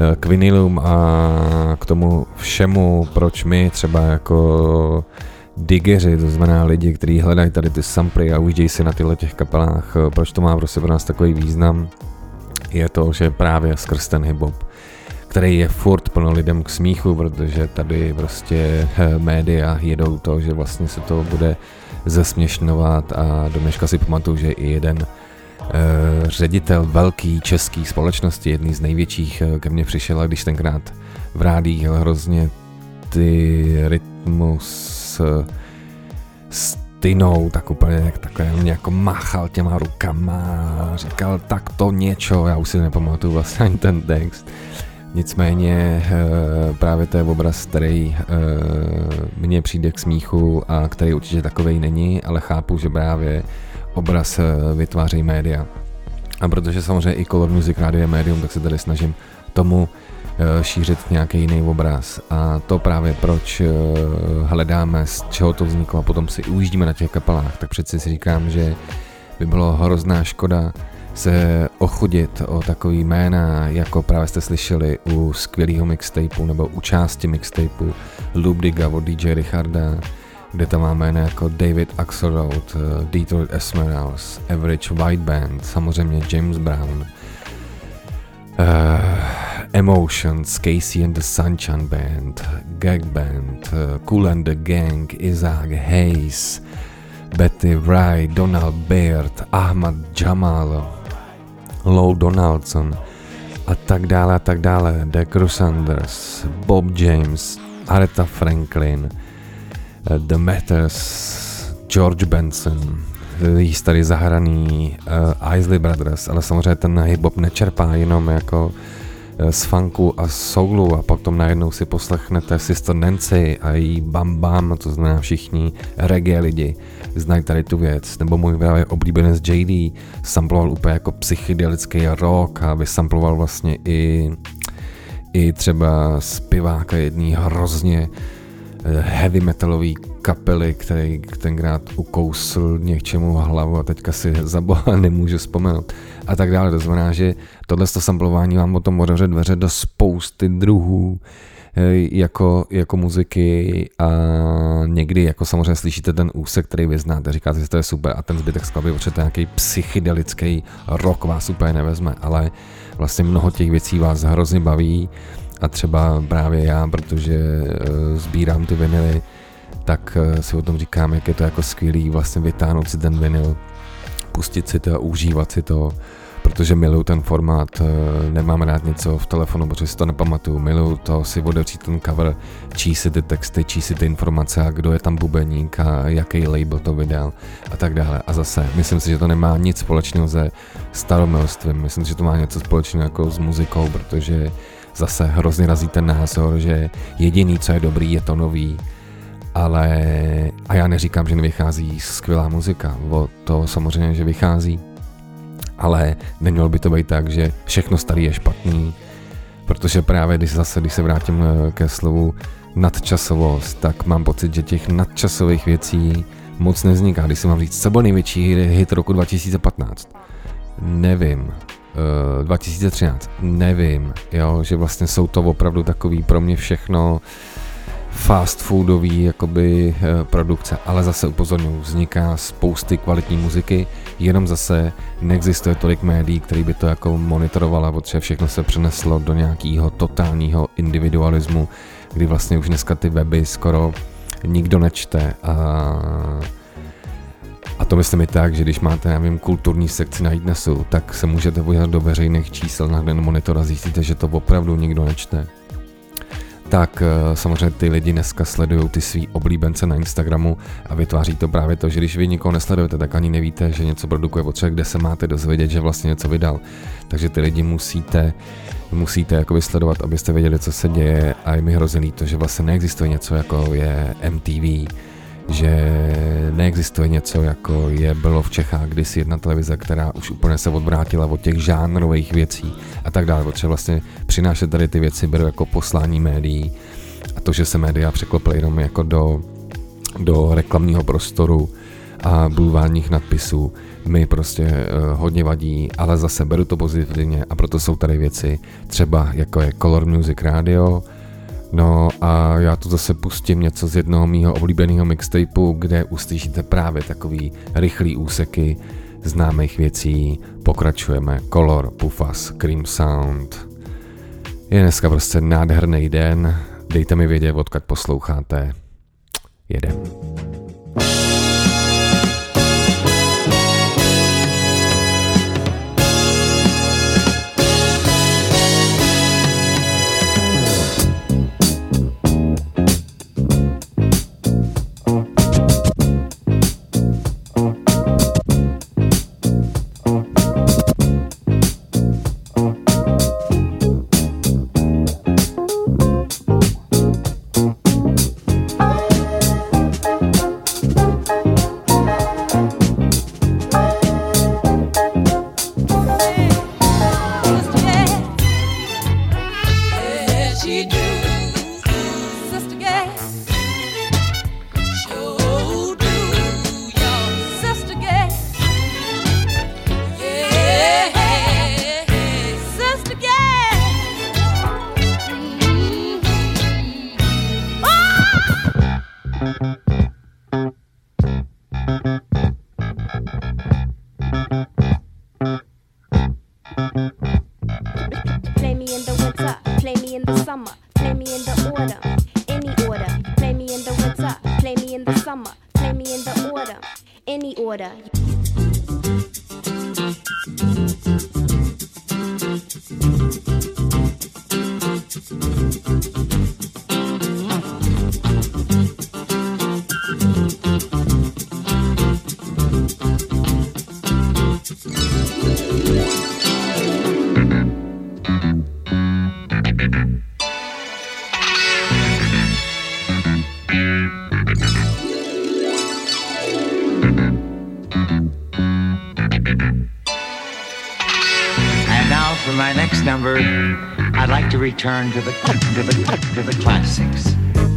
uh, k vinilům a k tomu všemu, proč my třeba jako digeři, to znamená lidi, kteří hledají tady ty samply a ujíždějí si na tyhle těch kapelách, eh, proč to má prostě pro nás takový význam, je to, že právě skrz ten hip-hop, který je furt plno lidem k smíchu, protože tady prostě eh, média jedou to, že vlastně se to bude zesměšňovat a do dneška si pamatuju, že i jeden uh, ředitel velký český společnosti, jedný z největších, ke mně přišel a když tenkrát v rádích hrozně ty rytmus stynou, tak úplně jak takhle mě jako machal těma rukama a říkal tak to něčo, já už si nepamatuju vlastně ani ten text. Nicméně eh, právě to je obraz, který eh, mně přijde k smíchu a který určitě takovej není, ale chápu, že právě obraz eh, vytváří média. A protože samozřejmě i Color Music Radio je médium, tak se tady snažím tomu šířit nějaký jiný obraz. A to právě proč eh, hledáme, z čeho to vzniklo. A potom si ujíždíme na těch kapelách, tak přeci si říkám, že by bylo hrozná škoda se ochudit o takový jména, jako právě jste slyšeli u skvělého mixtapeu nebo u části mixtapeu Loop Digga od DJ Richarda, kde tam máme jména jako David Axelrod, eh, Detroit Esmeralds, Average White Band, samozřejmě James Brown, uh, Emotions, Casey and the Sunshine Band, Gag Band, uh, Cool and the Gang, Isaac Hayes, Betty Wright, Donald Baird, Ahmad Jamal, Low Donaldson a tak dále a tak dále, Deck Sanders, Bob James, Aretha Franklin, uh, The Matters, George Benson, jí tady zahraný uh, Isley Brothers, ale samozřejmě ten hip-hop nečerpá jenom jako uh, z funku a soulu a potom najednou si poslechnete Sister Nancy a jí Bam Bam, to znamená všichni reggae lidi, znají tady tu věc, nebo můj právě oblíbenec JD samploval úplně jako psychedelický rock a vysamploval vlastně i i třeba zpěváka jedný hrozně eh, heavy metalový kapely, který tenkrát ukousl něčemu hlavu a teďka si za boha nemůžu vzpomenout. A tak dále. To znamená, že tohle samplování vám tom otevře dveře do spousty druhů eh, jako, jako muziky a někdy jako samozřejmě slyšíte ten úsek, který vy znáte, říkáte si, to je super a ten zbytek skladby, protože to nějaký psychedelický rock vás úplně nevezme, ale vlastně mnoho těch věcí vás hrozně baví a třeba právě já, protože uh, sbírám ty vinily, tak eh, si o tom říkám, jak je to jako skvělý vlastně vytáhnout si ten vinyl, pustit si to a užívat si to, protože miluju ten formát, eh, nemám rád něco v telefonu, protože si to nepamatuju, miluju to si otevřít ten cover, číst si ty texty, číst si ty informace a kdo je tam bubeník a jaký label to vydal a tak dále. A zase, myslím si, že to nemá nic společného se staromilstvím, myslím si, že to má něco společného jako s muzikou, protože zase hrozně razí ten názor, že jediný, co je dobrý, je to nový ale a já neříkám, že nevychází skvělá muzika, o to samozřejmě, že vychází, ale nemělo by to být tak, že všechno starý je špatný, protože právě když zase, když se vrátím eh, ke slovu nadčasovost, tak mám pocit, že těch nadčasových věcí moc nevzniká. Když si mám říct, co byl největší hit roku 2015? Nevím. Uh, 2013? Nevím. Jo, že vlastně jsou to opravdu takový pro mě všechno fast foodový jakoby eh, produkce, ale zase upozorňuji, vzniká spousty kvalitní muziky, jenom zase neexistuje tolik médií, který by to jako monitorovala, protože všechno se přeneslo do nějakého totálního individualismu, kdy vlastně už dneska ty weby skoro nikdo nečte a a to myslím i tak, že když máte, já vím, kulturní sekci na iDnesu, tak se můžete podívat do veřejných čísel na den monitor a zjistíte, že to opravdu nikdo nečte. Tak eh, samozřejmě ty lidi dneska sledují ty svý oblíbence na Instagramu a vytváří to právě to, že když vy nikoho nesledujete, tak ani nevíte, že něco produkuje potřeba, kde se máte dozvědět, že vlastně něco vydal. Takže ty lidi musíte musíte jako vysledovat, abyste věděli, co se děje. A je mi hrozně líto, že vlastně neexistuje něco jako je MTV, že neexistuje něco, jako je bylo v Čechách kdysi jedna televize, která už úplně se odvrátila od těch žánrových věcí a tak dále, protože vlastně přinášet tady ty věci beru jako poslání médií a to, že se média překlopily jenom jako do, do reklamního prostoru a bulvárních nadpisů, mi prostě uh, hodně vadí, ale zase beru to pozitivně a proto jsou tady věci třeba jako je Color Music Radio, No a já tu zase pustím něco z jednoho mýho oblíbeného mixtapeu, kde uslyšíte právě takový rychlý úseky známých věcí. Pokračujeme Color, Pufas, Cream Sound. Je dneska prostě nádherný den. Dejte mi vědět, odkud posloucháte. Jedem. Return to the to the to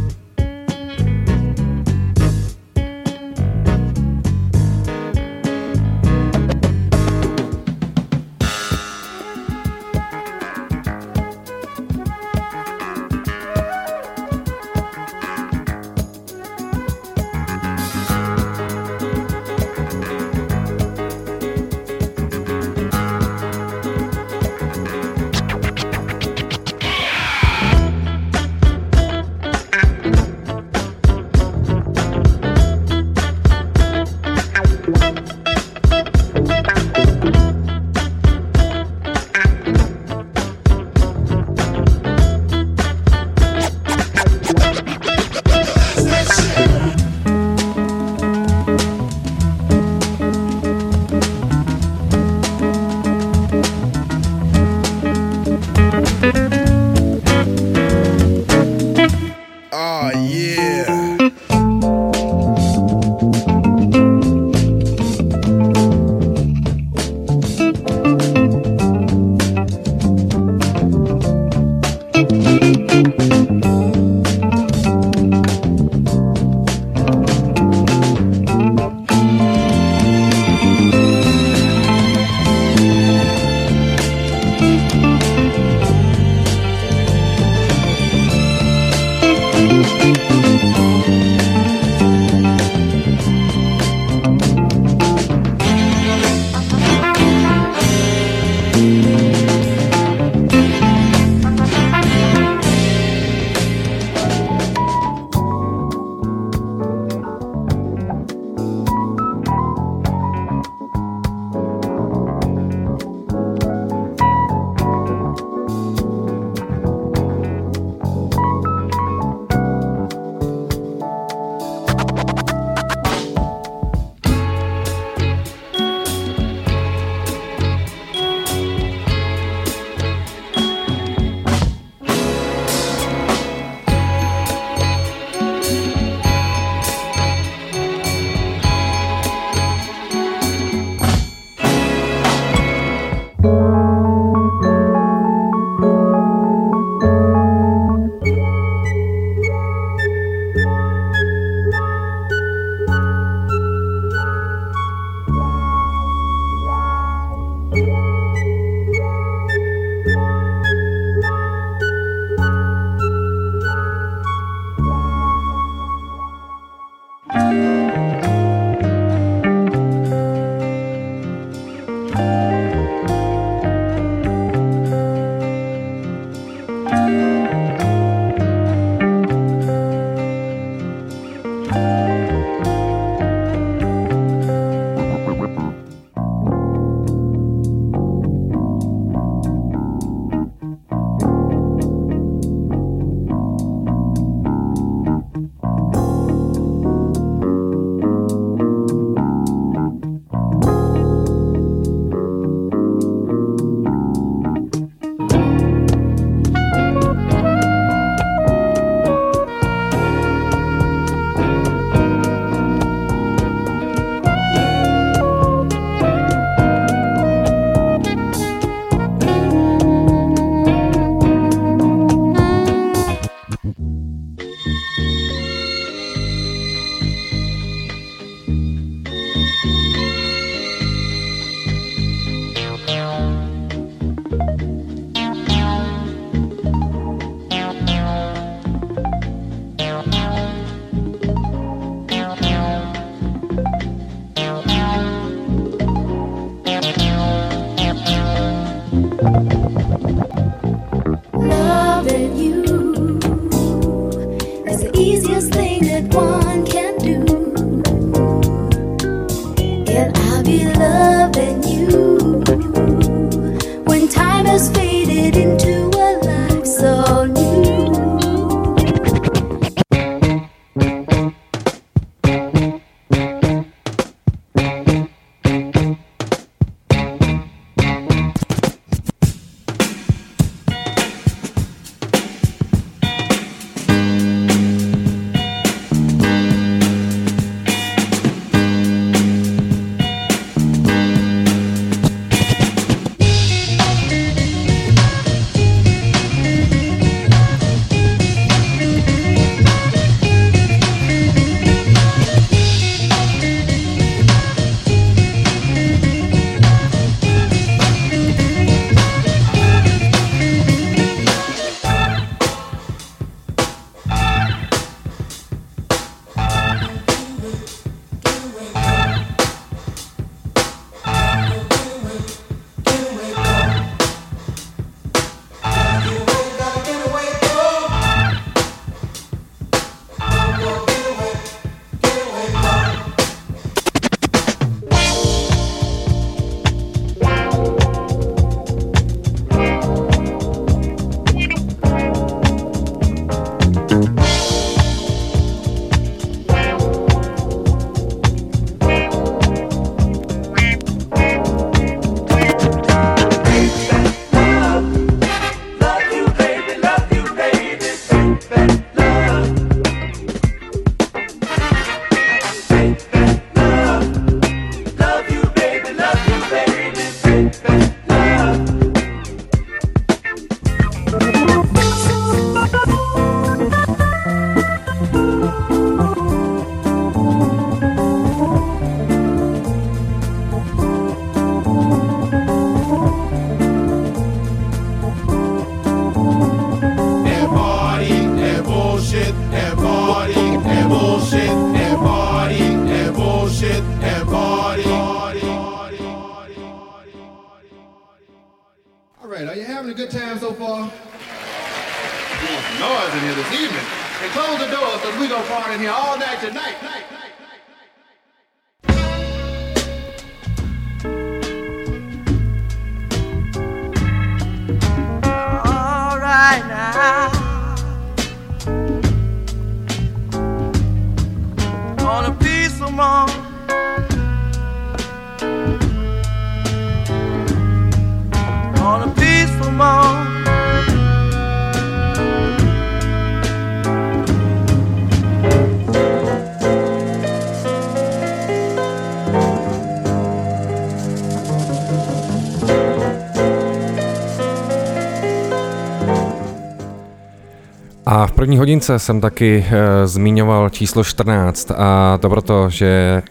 the classics. první hodince jsem taky e, zmiňoval číslo 14 a to proto, že e,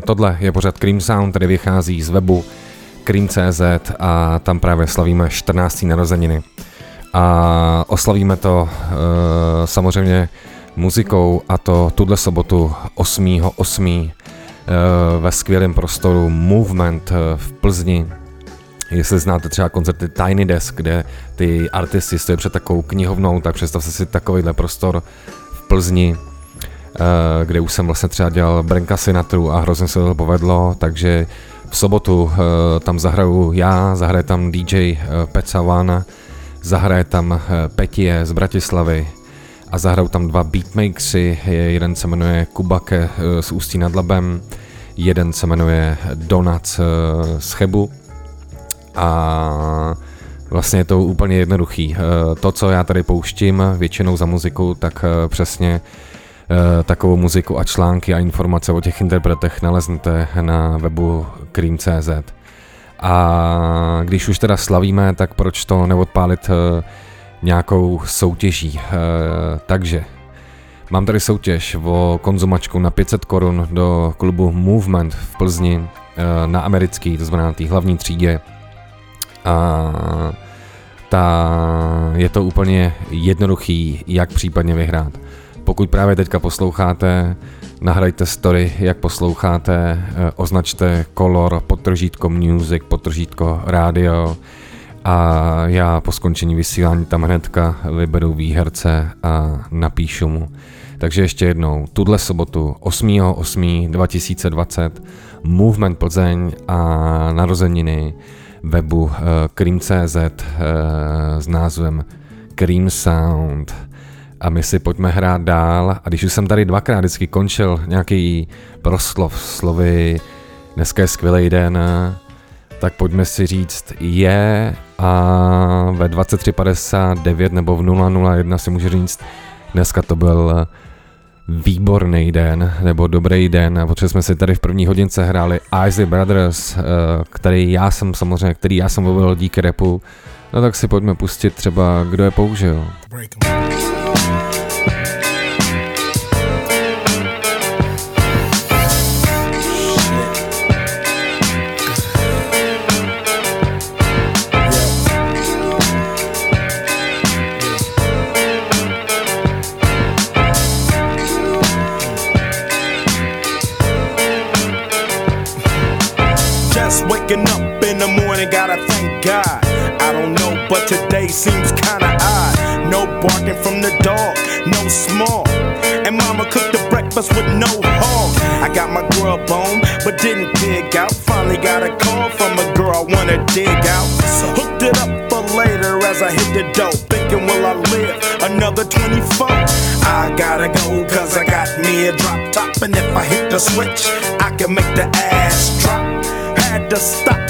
tohle je pořád Cream Sound, který vychází z webu Cream.cz a tam právě slavíme 14. narozeniny. A oslavíme to e, samozřejmě muzikou a to tuhle sobotu 8.8. E, ve skvělém prostoru Movement v Plzni Jestli znáte třeba koncerty Tiny Desk, kde ty artisti stojí před takovou knihovnou, tak představte si takovýhle prostor v Plzni, eh, kde už jsem vlastně třeba dělal Brenka Sinatru a hrozně se to povedlo, takže v sobotu eh, tam zahraju já, zahraje tam DJ eh, Peca Vana, zahraje tam Petie z Bratislavy a zahrajou tam dva beatmakersy, jeden se jmenuje Kubake z Ústí nad Labem, jeden se jmenuje Donuts z Chebu a vlastně je to úplně jednoduchý. Eh, to, co já tady pouštím většinou za muziku, tak eh, přesně eh, takovou muziku a články a informace o těch interpretech naleznete na webu cream.cz. A když už teda slavíme, tak proč to neodpálit nějakou soutěží. Takže mám tady soutěž o konzumačku na 500 korun do klubu Movement v Plzni na americký, to znamená na té hlavní třídě a ta, je to úplně jednoduchý, jak případně vyhrát. Pokud právě teďka posloucháte, nahrajte story, jak posloucháte, eh, označte kolor, potržítko music, potržítko radio a já po skončení vysílání tam hnedka vyberu výherce a napíšu mu. Takže ještě jednou, tuhle sobotu 8.8.2020 Movement Plzeň a narozeniny webu uh, Cream.cz uh, s názvem Cream Sound. A my si pojďme hrát dál. A když už jsem tady dvakrát vždycky končil nějaký proslov slovy dneska je skvělý den, tak pojďme si říct je a ve 23.59 nebo v 001 si můžu říct, dneska to byl výborný den, nebo dobrý den, protože jsme si tady v první hodince hráli Isley Brothers, eh, který já jsem samozřejmě, který já jsem objevil díky repu, no tak si pojďme pustit třeba, kdo je použil. Break seems kinda odd. No barking from the dog, no small. And mama cooked the breakfast with no hog. I got my grub on, but didn't dig out. Finally got a call from a girl I wanna dig out. So hooked it up for later as I hit the dope. Thinking, will I live another 24? I gotta go, cause I got me a drop top. And if I hit the switch, I can make the ass drop. Had to stop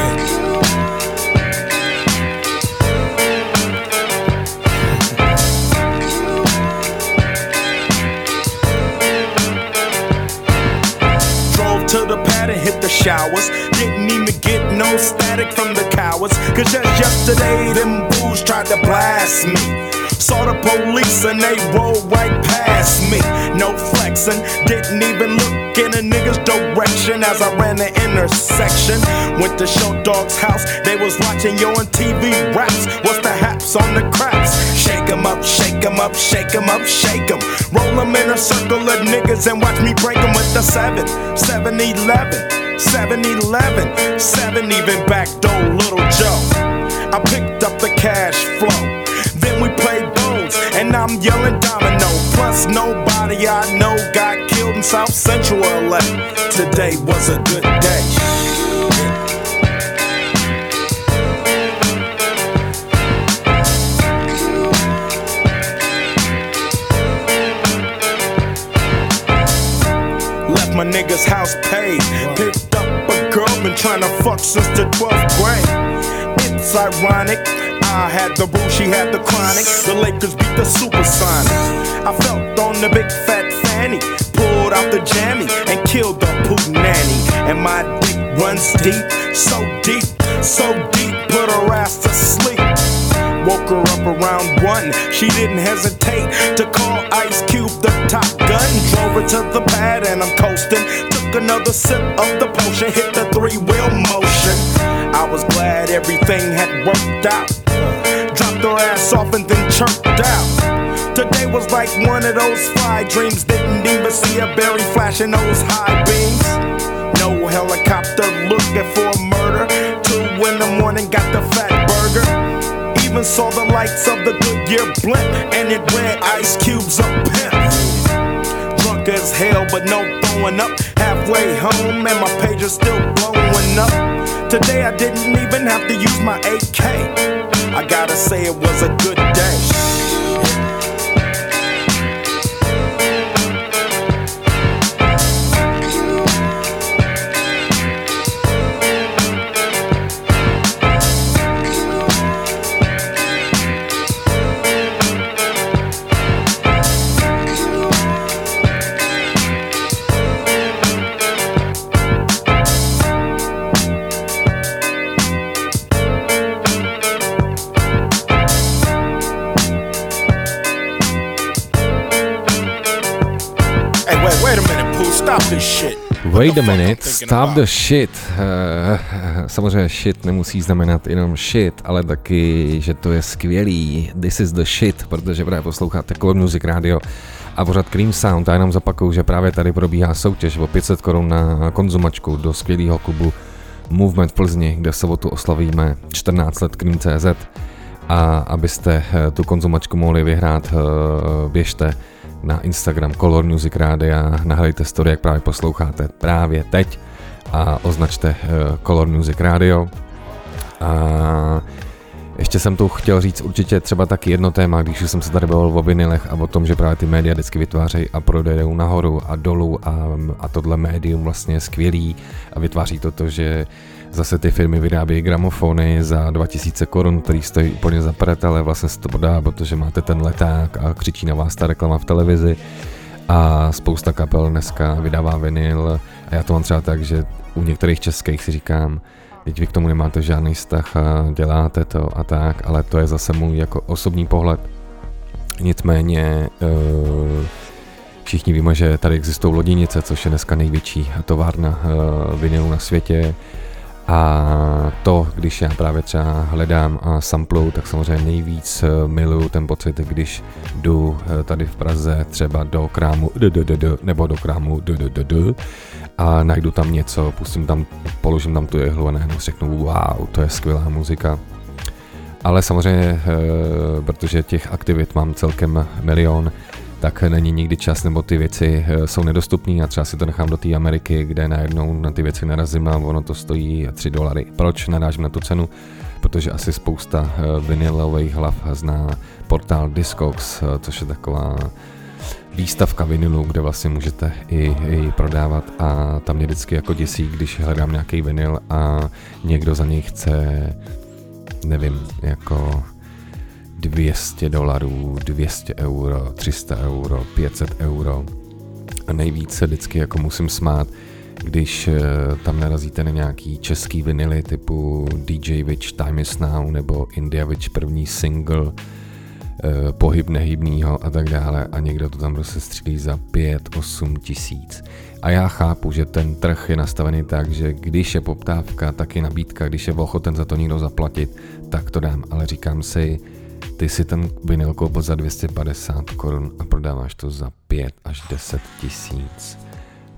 Showers. Didn't even get no static from the cowards. Cause just yesterday, them booze tried to blast me. Saw the police and they rolled right past me. No flexing, didn't even look in a nigga's direction as I ran the intersection. Went to Show Dog's house, they was watching yo on TV raps. What's the haps on the craps? Shake 'em up, shake 'em up, shake 'em up, shake 'em. Roll 'em in a circle of niggas and watch me break 'em with the 7, 7 11. 7 Eleven, 7 even backdoor Little Joe. I picked up the cash flow. Then we played bones, and I'm yelling domino. Plus, nobody I know got killed in South Central LA. Today was a good day. Left my nigga's house paid. Been trying to fuck since the 12th grade. It's ironic. I had the boo, she had the chronic. The Lakers beat the Supersonics. I felt on the big fat fanny, pulled out the jammy and killed the poop nanny. And my dick runs deep, so deep, so deep, put her ass to sleep. Woke her up around one. She didn't hesitate to call Ice Cube the top gun. Drove her to the pad and I'm coasting. Took another sip of the potion, hit the three wheel motion. I was glad everything had worked out. Dropped her ass off and then chirped out. Today was like one of those fly dreams. Didn't even see a berry flashing those high beams. No helicopter looking for murder. Two in the morning, got the fat burger even saw the lights of the Goodyear blimp, and it read Ice Cube's a pimp. Drunk as hell, but no throwing up. Halfway home, and my page is still blowing up. Today I didn't even have to use my AK. I gotta say it was a good day. Stop this shit. Wait a minute, stop the shit. Uh, samozřejmě shit nemusí znamenat jenom shit, ale taky, že to je skvělý. This is the shit, protože právě posloucháte Core Music Radio a pořád Cream Sound. A jenom zapakuju, že právě tady probíhá soutěž o 500 korun na konzumačku do skvělého klubu Movement v Plzni, kde v sobotu oslavíme 14 let Cream.cz a abyste eh, tu konzumačku mohli vyhrát, eh, běžte na Instagram Color Music Radio, nahrajte story, jak právě posloucháte právě teď a označte eh, Color Music Radio. A ještě jsem tu chtěl říct určitě třeba taky jedno téma, když jsem se tady bavil o vinilech a o tom, že právě ty média vždycky vytvářejí a prodejdou nahoru a dolů a, a tohle médium vlastně je skvělý a vytváří to to, že zase ty firmy vyrábějí gramofony za 2000 korun, který stojí úplně za pret, ale vlastně se to podá, protože máte ten leták a křičí na vás ta reklama v televizi a spousta kapel dneska vydává vinyl a já to mám třeba tak, že u některých českých si říkám, teď vy k tomu nemáte žádný vztah a děláte to a tak, ale to je zase můj jako osobní pohled. Nicméně uh, všichni víme, že tady existují Lodinice, což je dneska největší továrna uh, vinylu na světě. A to, když já právě třeba hledám a samplu, tak samozřejmě nejvíc miluju ten pocit, když jdu tady v Praze třeba do krámu nebo do krámu a najdu tam něco, pustím tam, položím tam tu jehlu a najednou řeknu wow, to je skvělá muzika. Ale samozřejmě, protože těch aktivit mám celkem milion, tak není nikdy čas, nebo ty věci jsou nedostupné a třeba si to nechám do té Ameriky, kde najednou na ty věci narazím a ono to stojí 3 dolary. Proč narážím na tu cenu? Protože asi spousta vinilových hlav zná portál Discogs, což je taková výstavka vinilu, kde vlastně můžete i, i prodávat a tam mě vždycky jako děsí, když hledám nějaký vinyl a někdo za něj chce, nevím, jako 200 dolarů, 200 euro, 300 euro, 500 euro. A nejvíc se vždycky jako musím smát, když tam narazíte na nějaký český vinily typu DJ Witch Time is Now nebo India Witch první single, pohyb nehybnýho a tak dále a někdo to tam prostě střílí za 5-8 tisíc. A já chápu, že ten trh je nastavený tak, že když je poptávka, tak je nabídka, když je ochoten za to někdo zaplatit, tak to dám, ale říkám si, ty si ten vinyl koupil za 250 korun a prodáváš to za 5 až 10 tisíc.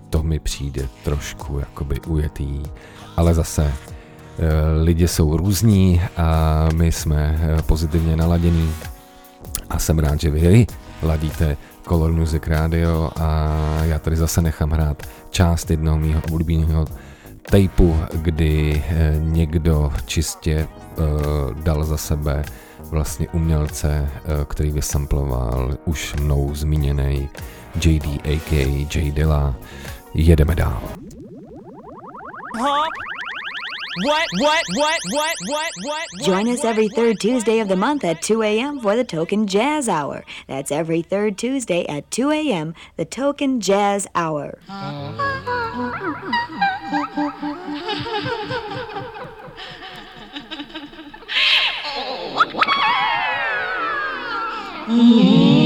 To mi přijde trošku jakoby ujetý, ale zase lidi jsou různí a my jsme pozitivně naladění a jsem rád, že vy ladíte Color Music Radio a já tady zase nechám hrát část jednoho mýho oblíbeného tejpu, kdy někdo čistě dal za sebe vlastně umělce, který vysamploval už mnou zmíněný JD a.k.a. J Dilla. Jedeme dál. Huh? What, what, what, what, what, what, what? Join us every third Tuesday of the month at 2 a.m. for the Token Jazz Hour. That's every third Tuesday at 2 a.m., the Token Jazz Hour. 嗯。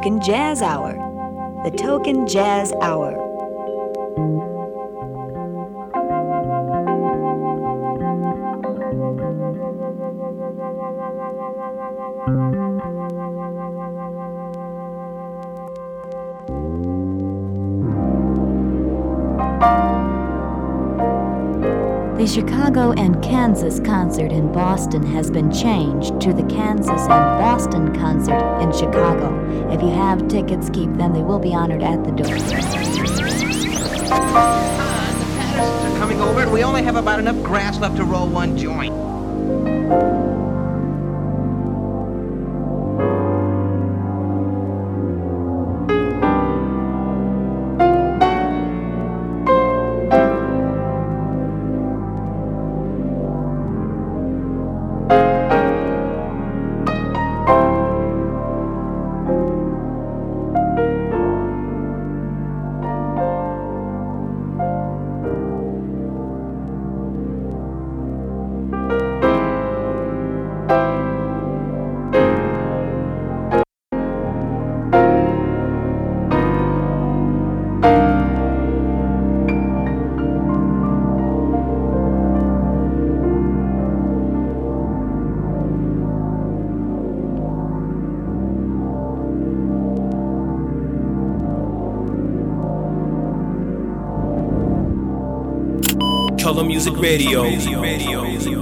Token Jazz Hour. The Token Jazz Hour. Kansas concert in Boston has been changed to the Kansas and Boston concert in Chicago. If you have tickets, keep them. They will be honored at the door. Ah, the Pattersons are coming over, and we only have about enough grass left to roll one joint. Music Radio.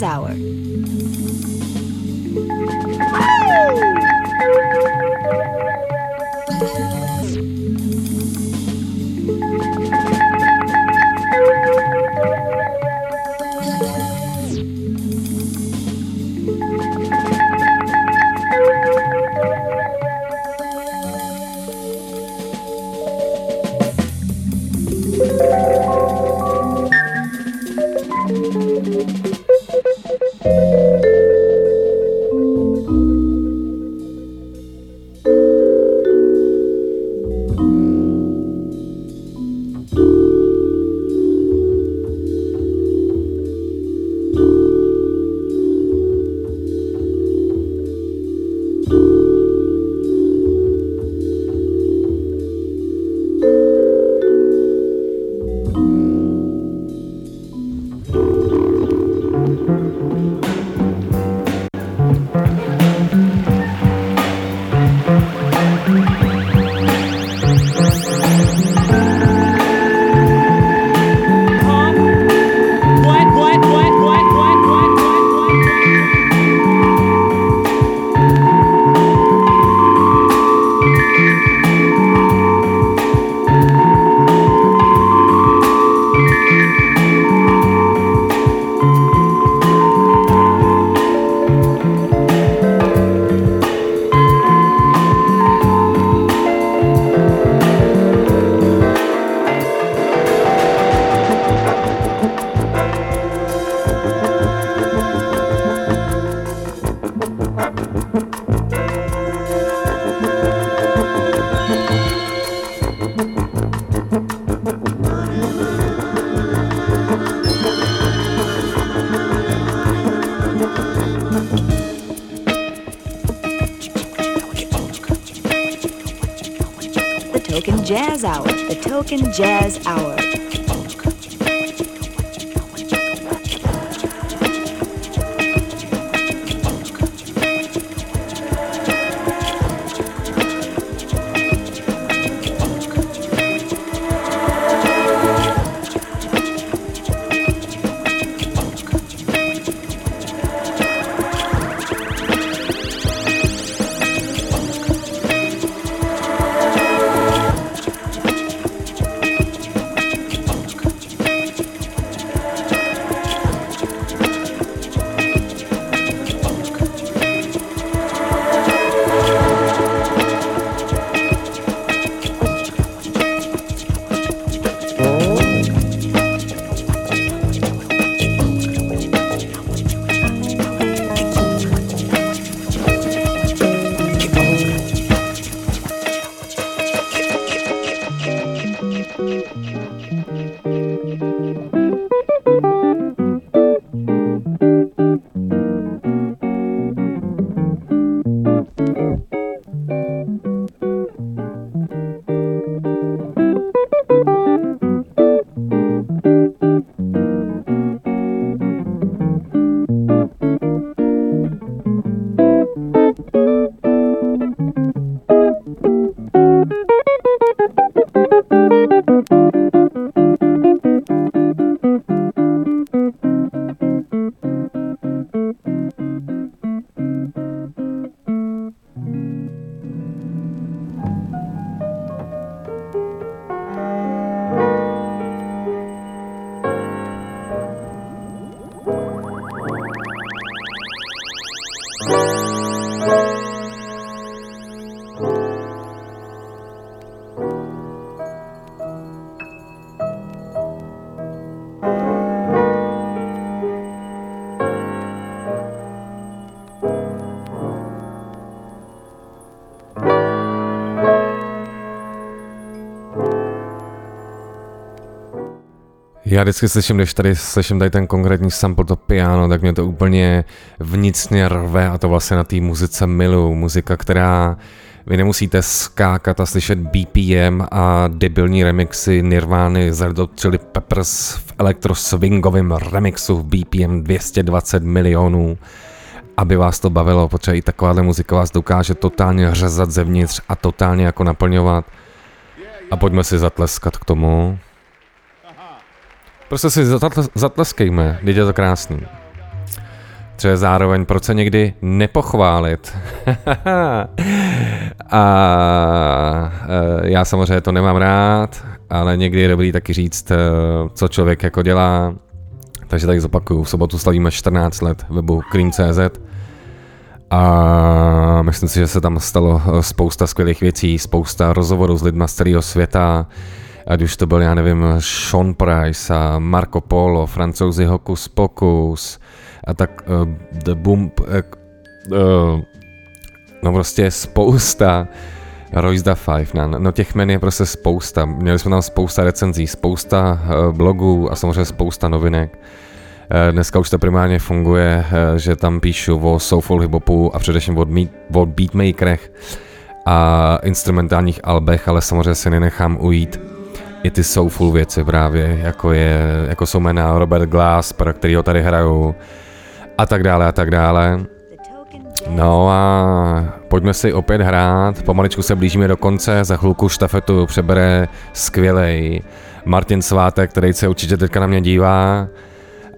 Token Jazz Hour. The Token Jazz Hour. Já vždycky slyším, když tady slyším tady ten konkrétní sample, to piano, tak mě to úplně vnitřně rve a to vlastně na té muzice milu. Muzika, která vy nemusíte skákat a slyšet BPM a debilní remixy Nirvány z Red Hot Chili Peppers v elektroswingovém remixu v BPM 220 milionů. Aby vás to bavilo, protože i takováhle muzika vás dokáže totálně řezat zevnitř a totálně jako naplňovat. A pojďme si zatleskat k tomu. Prostě si zatleskejme, teď je to krásný. Třeba zároveň, proč se někdy nepochválit? a e, já samozřejmě to nemám rád, ale někdy je dobrý taky říct, e, co člověk jako dělá. Takže tady zopakuju, v sobotu slavíme 14 let webu Cream.cz a myslím si, že se tam stalo spousta skvělých věcí, spousta rozhovorů s lidmi z celého světa, ať už to byl, já nevím, Sean Price a Marco Polo, francouzi Hocus Pocus a tak uh, The Boom, uh, uh, no prostě spousta, Royce da Five, no, no těch men je prostě spousta, měli jsme tam spousta recenzí, spousta uh, blogů a samozřejmě spousta novinek. Dneska už to primárně funguje, že tam píšu o soulful hiphopu a především o, meet, o beatmakerech a instrumentálních albech, ale samozřejmě si nenechám ujít i ty soulful věci právě, jako, je, jako jsou jména Robert Glass, pro kterýho tady hraju a tak dále a tak dále. No a pojďme si opět hrát, pomaličku se blížíme do konce, za chvilku štafetu přebere skvělej Martin Svátek, který se určitě teďka na mě dívá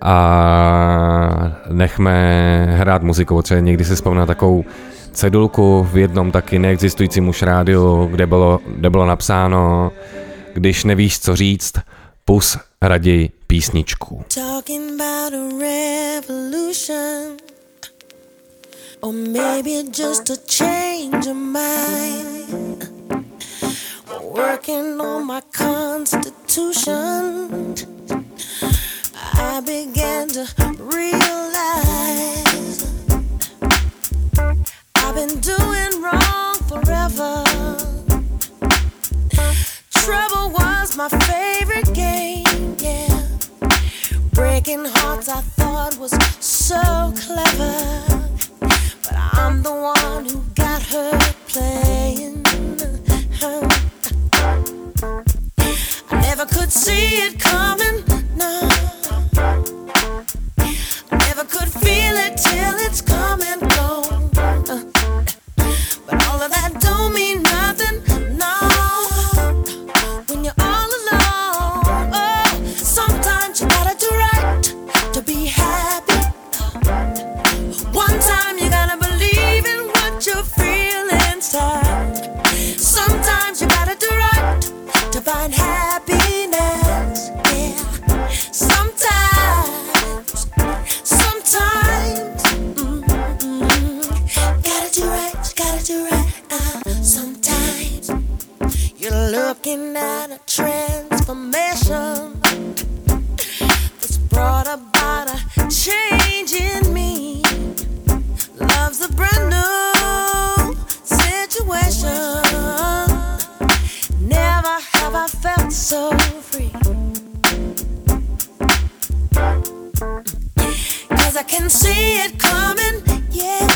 a nechme hrát muziku, protože někdy si vzpomínám takovou cedulku v jednom taky neexistujícím už rádiu, kde bylo, kde bylo napsáno když nevíš, co říct, pus raději písničku. Or maybe just a change of mind. Working on my constitution. I began to realize I've been doing wrong forever Trouble was my favorite game, yeah. Breaking hearts I thought was so clever. But I'm the one who got her playing. I never could see it coming, no. I never could feel it till it's come looking at a transformation that's brought about a change in me. Love's a brand new situation. Never have I felt so free. Cause I can see it coming, yeah, yeah.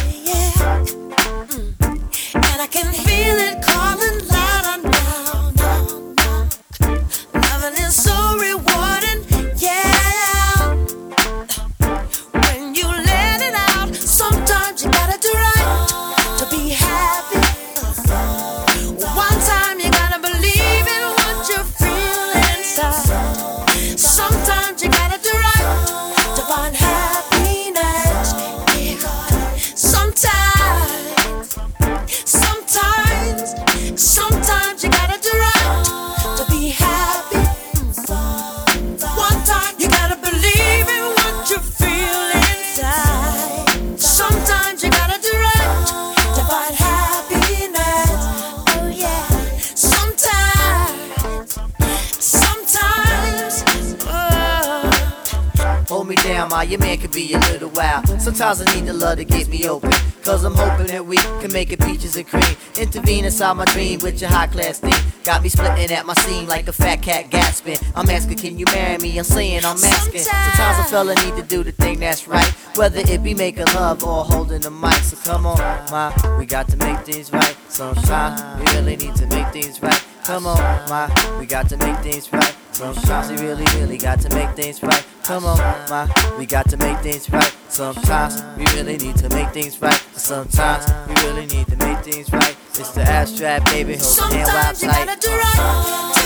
Your man could be a little wild. Sometimes I need the love to get me open. Cause I'm hoping that we can make it peaches and cream. Intervene inside my dream with your high class thing. Got me splitting at my seam like a fat cat gasping. I'm asking, can you marry me? I'm saying I'm asking. Sometimes a fella need to do the thing that's right. Whether it be making love or holding the mic. So come on, ma, we got to make things right. Sometimes we really need to make things right. Come on, my, we got to make things right. Sometimes we really, really got to make things right. Come on, my, we got to make things right. Sometimes we really need to make things right. Sometimes we really need to make things right. It's the abstract, baby. Hold the hand Sometimes you gotta do right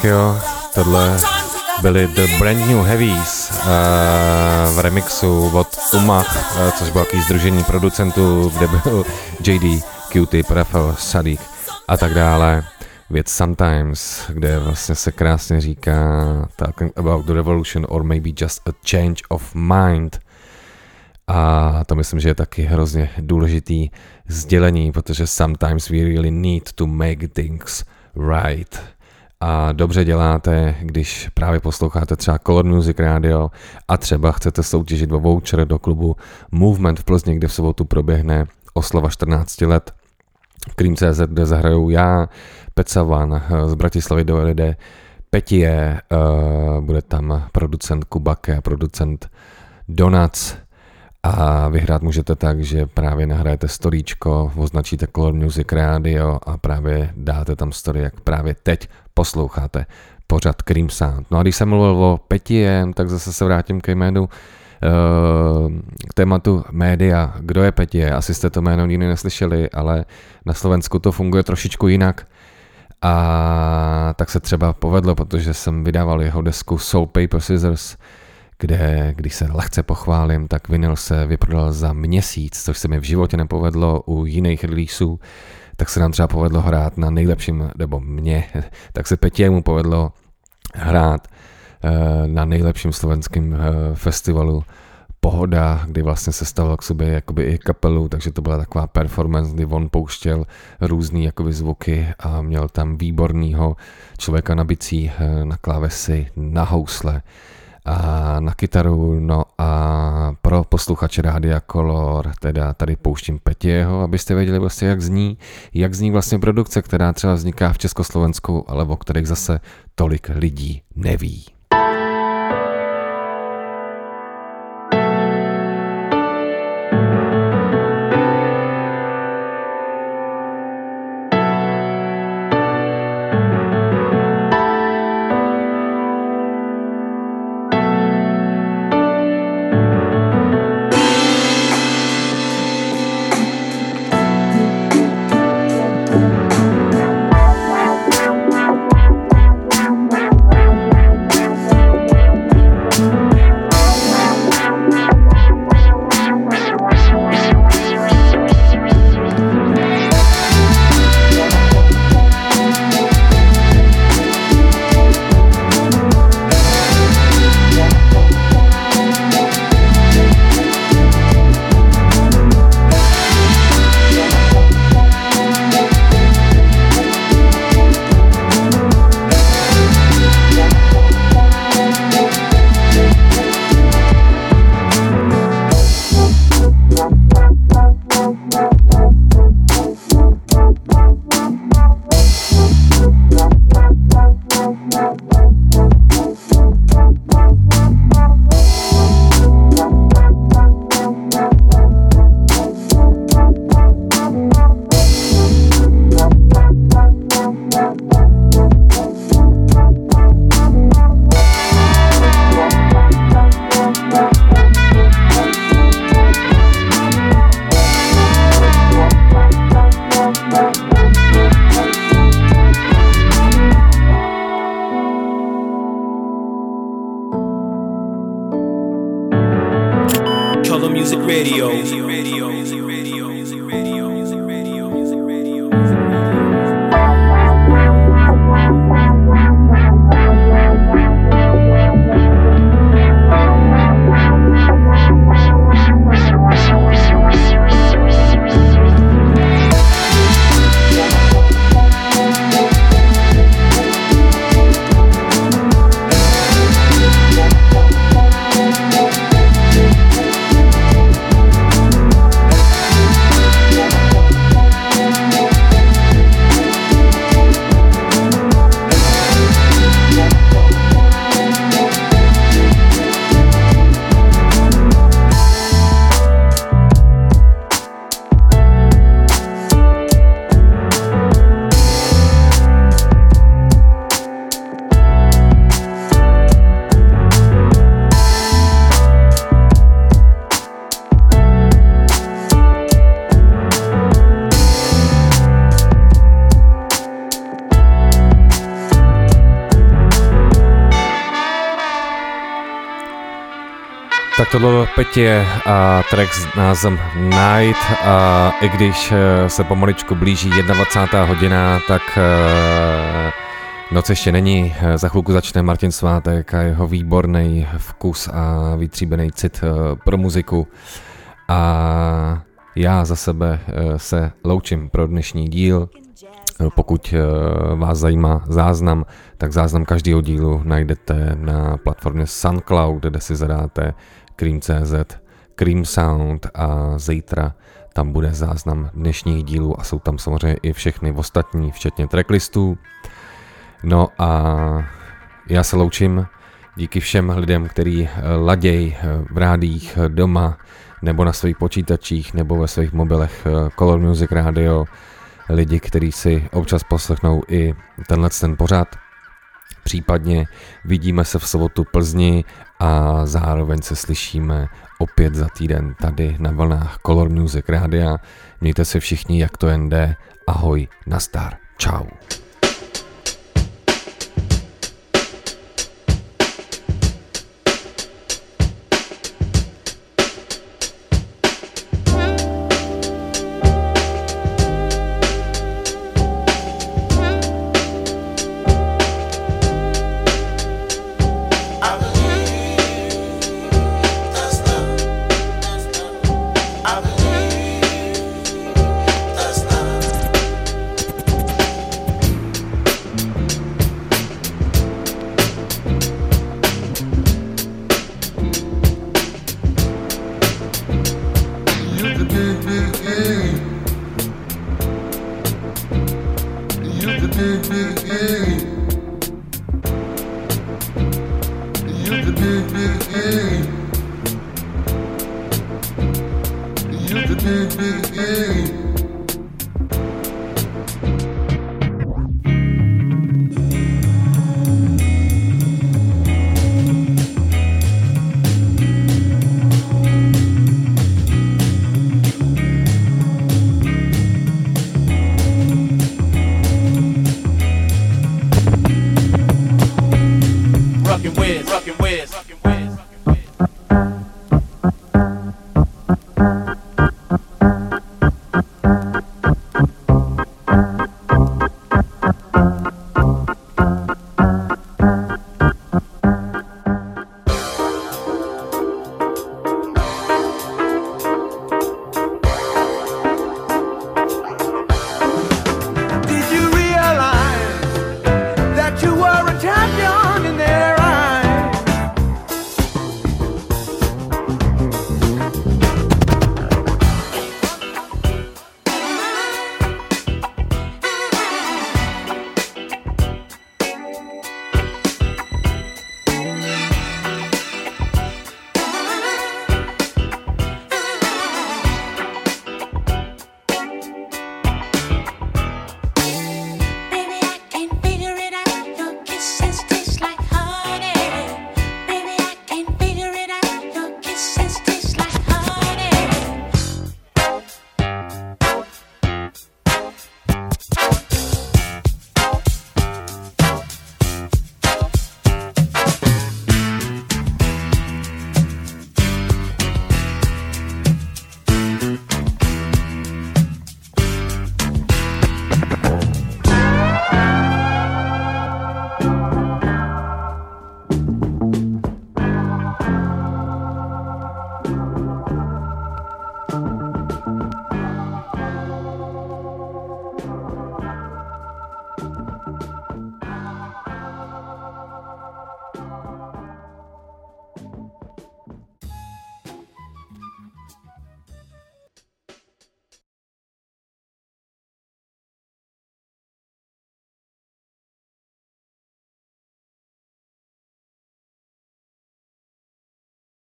Tak jo, tohle byly The Brand New Heavies uh, v remixu od Umach, uh, což bylo takový združení producentů, kde byl JD, Q-Tip, Rafael, Sadik a tak dále. Věc Sometimes, kde vlastně se krásně říká talking about the revolution or maybe just a change of mind. A to myslím, že je taky hrozně důležitý sdělení, protože sometimes we really need to make things right. A dobře děláte, když právě posloucháte třeba Color Music Radio a třeba chcete soutěžit o voucher do klubu Movement v Plzni, kde v sobotu proběhne oslava 14 let. Cream.cz, kde zahrajou já, Pecavan z Bratislavy do lidé, Petie, uh, bude tam producent Kubake a producent Donuts a vyhrát můžete tak, že právě nahrajete storíčko, označíte Color Music Radio a právě dáte tam story, jak právě teď posloucháte pořad Cream Sound. No a když jsem mluvil o Petiem, tak zase se vrátím ke jménu k tématu média. Kdo je Petie? Asi jste to jméno nikdy neslyšeli, ale na Slovensku to funguje trošičku jinak. A tak se třeba povedlo, protože jsem vydával jeho desku Soul Paper Scissors, kde, když se lehce pochválím, tak vinyl se vyprodal za měsíc, což se mi v životě nepovedlo u jiných releaseů, tak se nám třeba povedlo hrát na nejlepším, nebo mě, tak se Petiemu povedlo hrát na nejlepším slovenském festivalu Pohoda, kdy vlastně se stavil k sobě jakoby i kapelu, takže to byla taková performance, kdy on pouštěl různý jakoby zvuky a měl tam výborného člověka na bicí, na klávesy, na housle na kytaru, no a pro posluchače Rádia Color, teda tady pouštím Petieho, abyste věděli vlastně, jak zní, jak zní vlastně produkce, která třeba vzniká v Československu, ale o kterých zase tolik lidí neví. Petě a track s názvem Night a i když eh, se pomaličku blíží 21. hodina, tak eh, noc ještě není. Za chvilku začne Martin Svátek a jeho výborný vkus a vytříbený cit eh, pro muziku. A já za sebe se loučím pro dnešní díl. Pokud vás zajímá záznam, tak záznam každého dílu najdete na platformě SoundCloud, kde si zadáte Cream.cz, Cream Sound a zítra tam bude záznam dnešních dílů a jsou tam samozřejmě i všechny ostatní, včetně tracklistů. No a já se loučím díky všem lidem, kteří laděj v rádích doma nebo na svých počítačích nebo ve svých mobilech Color Music Radio, lidi, kteří si občas poslechnou i tenhle ten pořad. Případně vidíme se v sobotu Plzni a zároveň se slyšíme opět za týden tady na vlnách Color Music Rádia. Mějte se všichni, jak to jen jde. Ahoj, nastar, čau.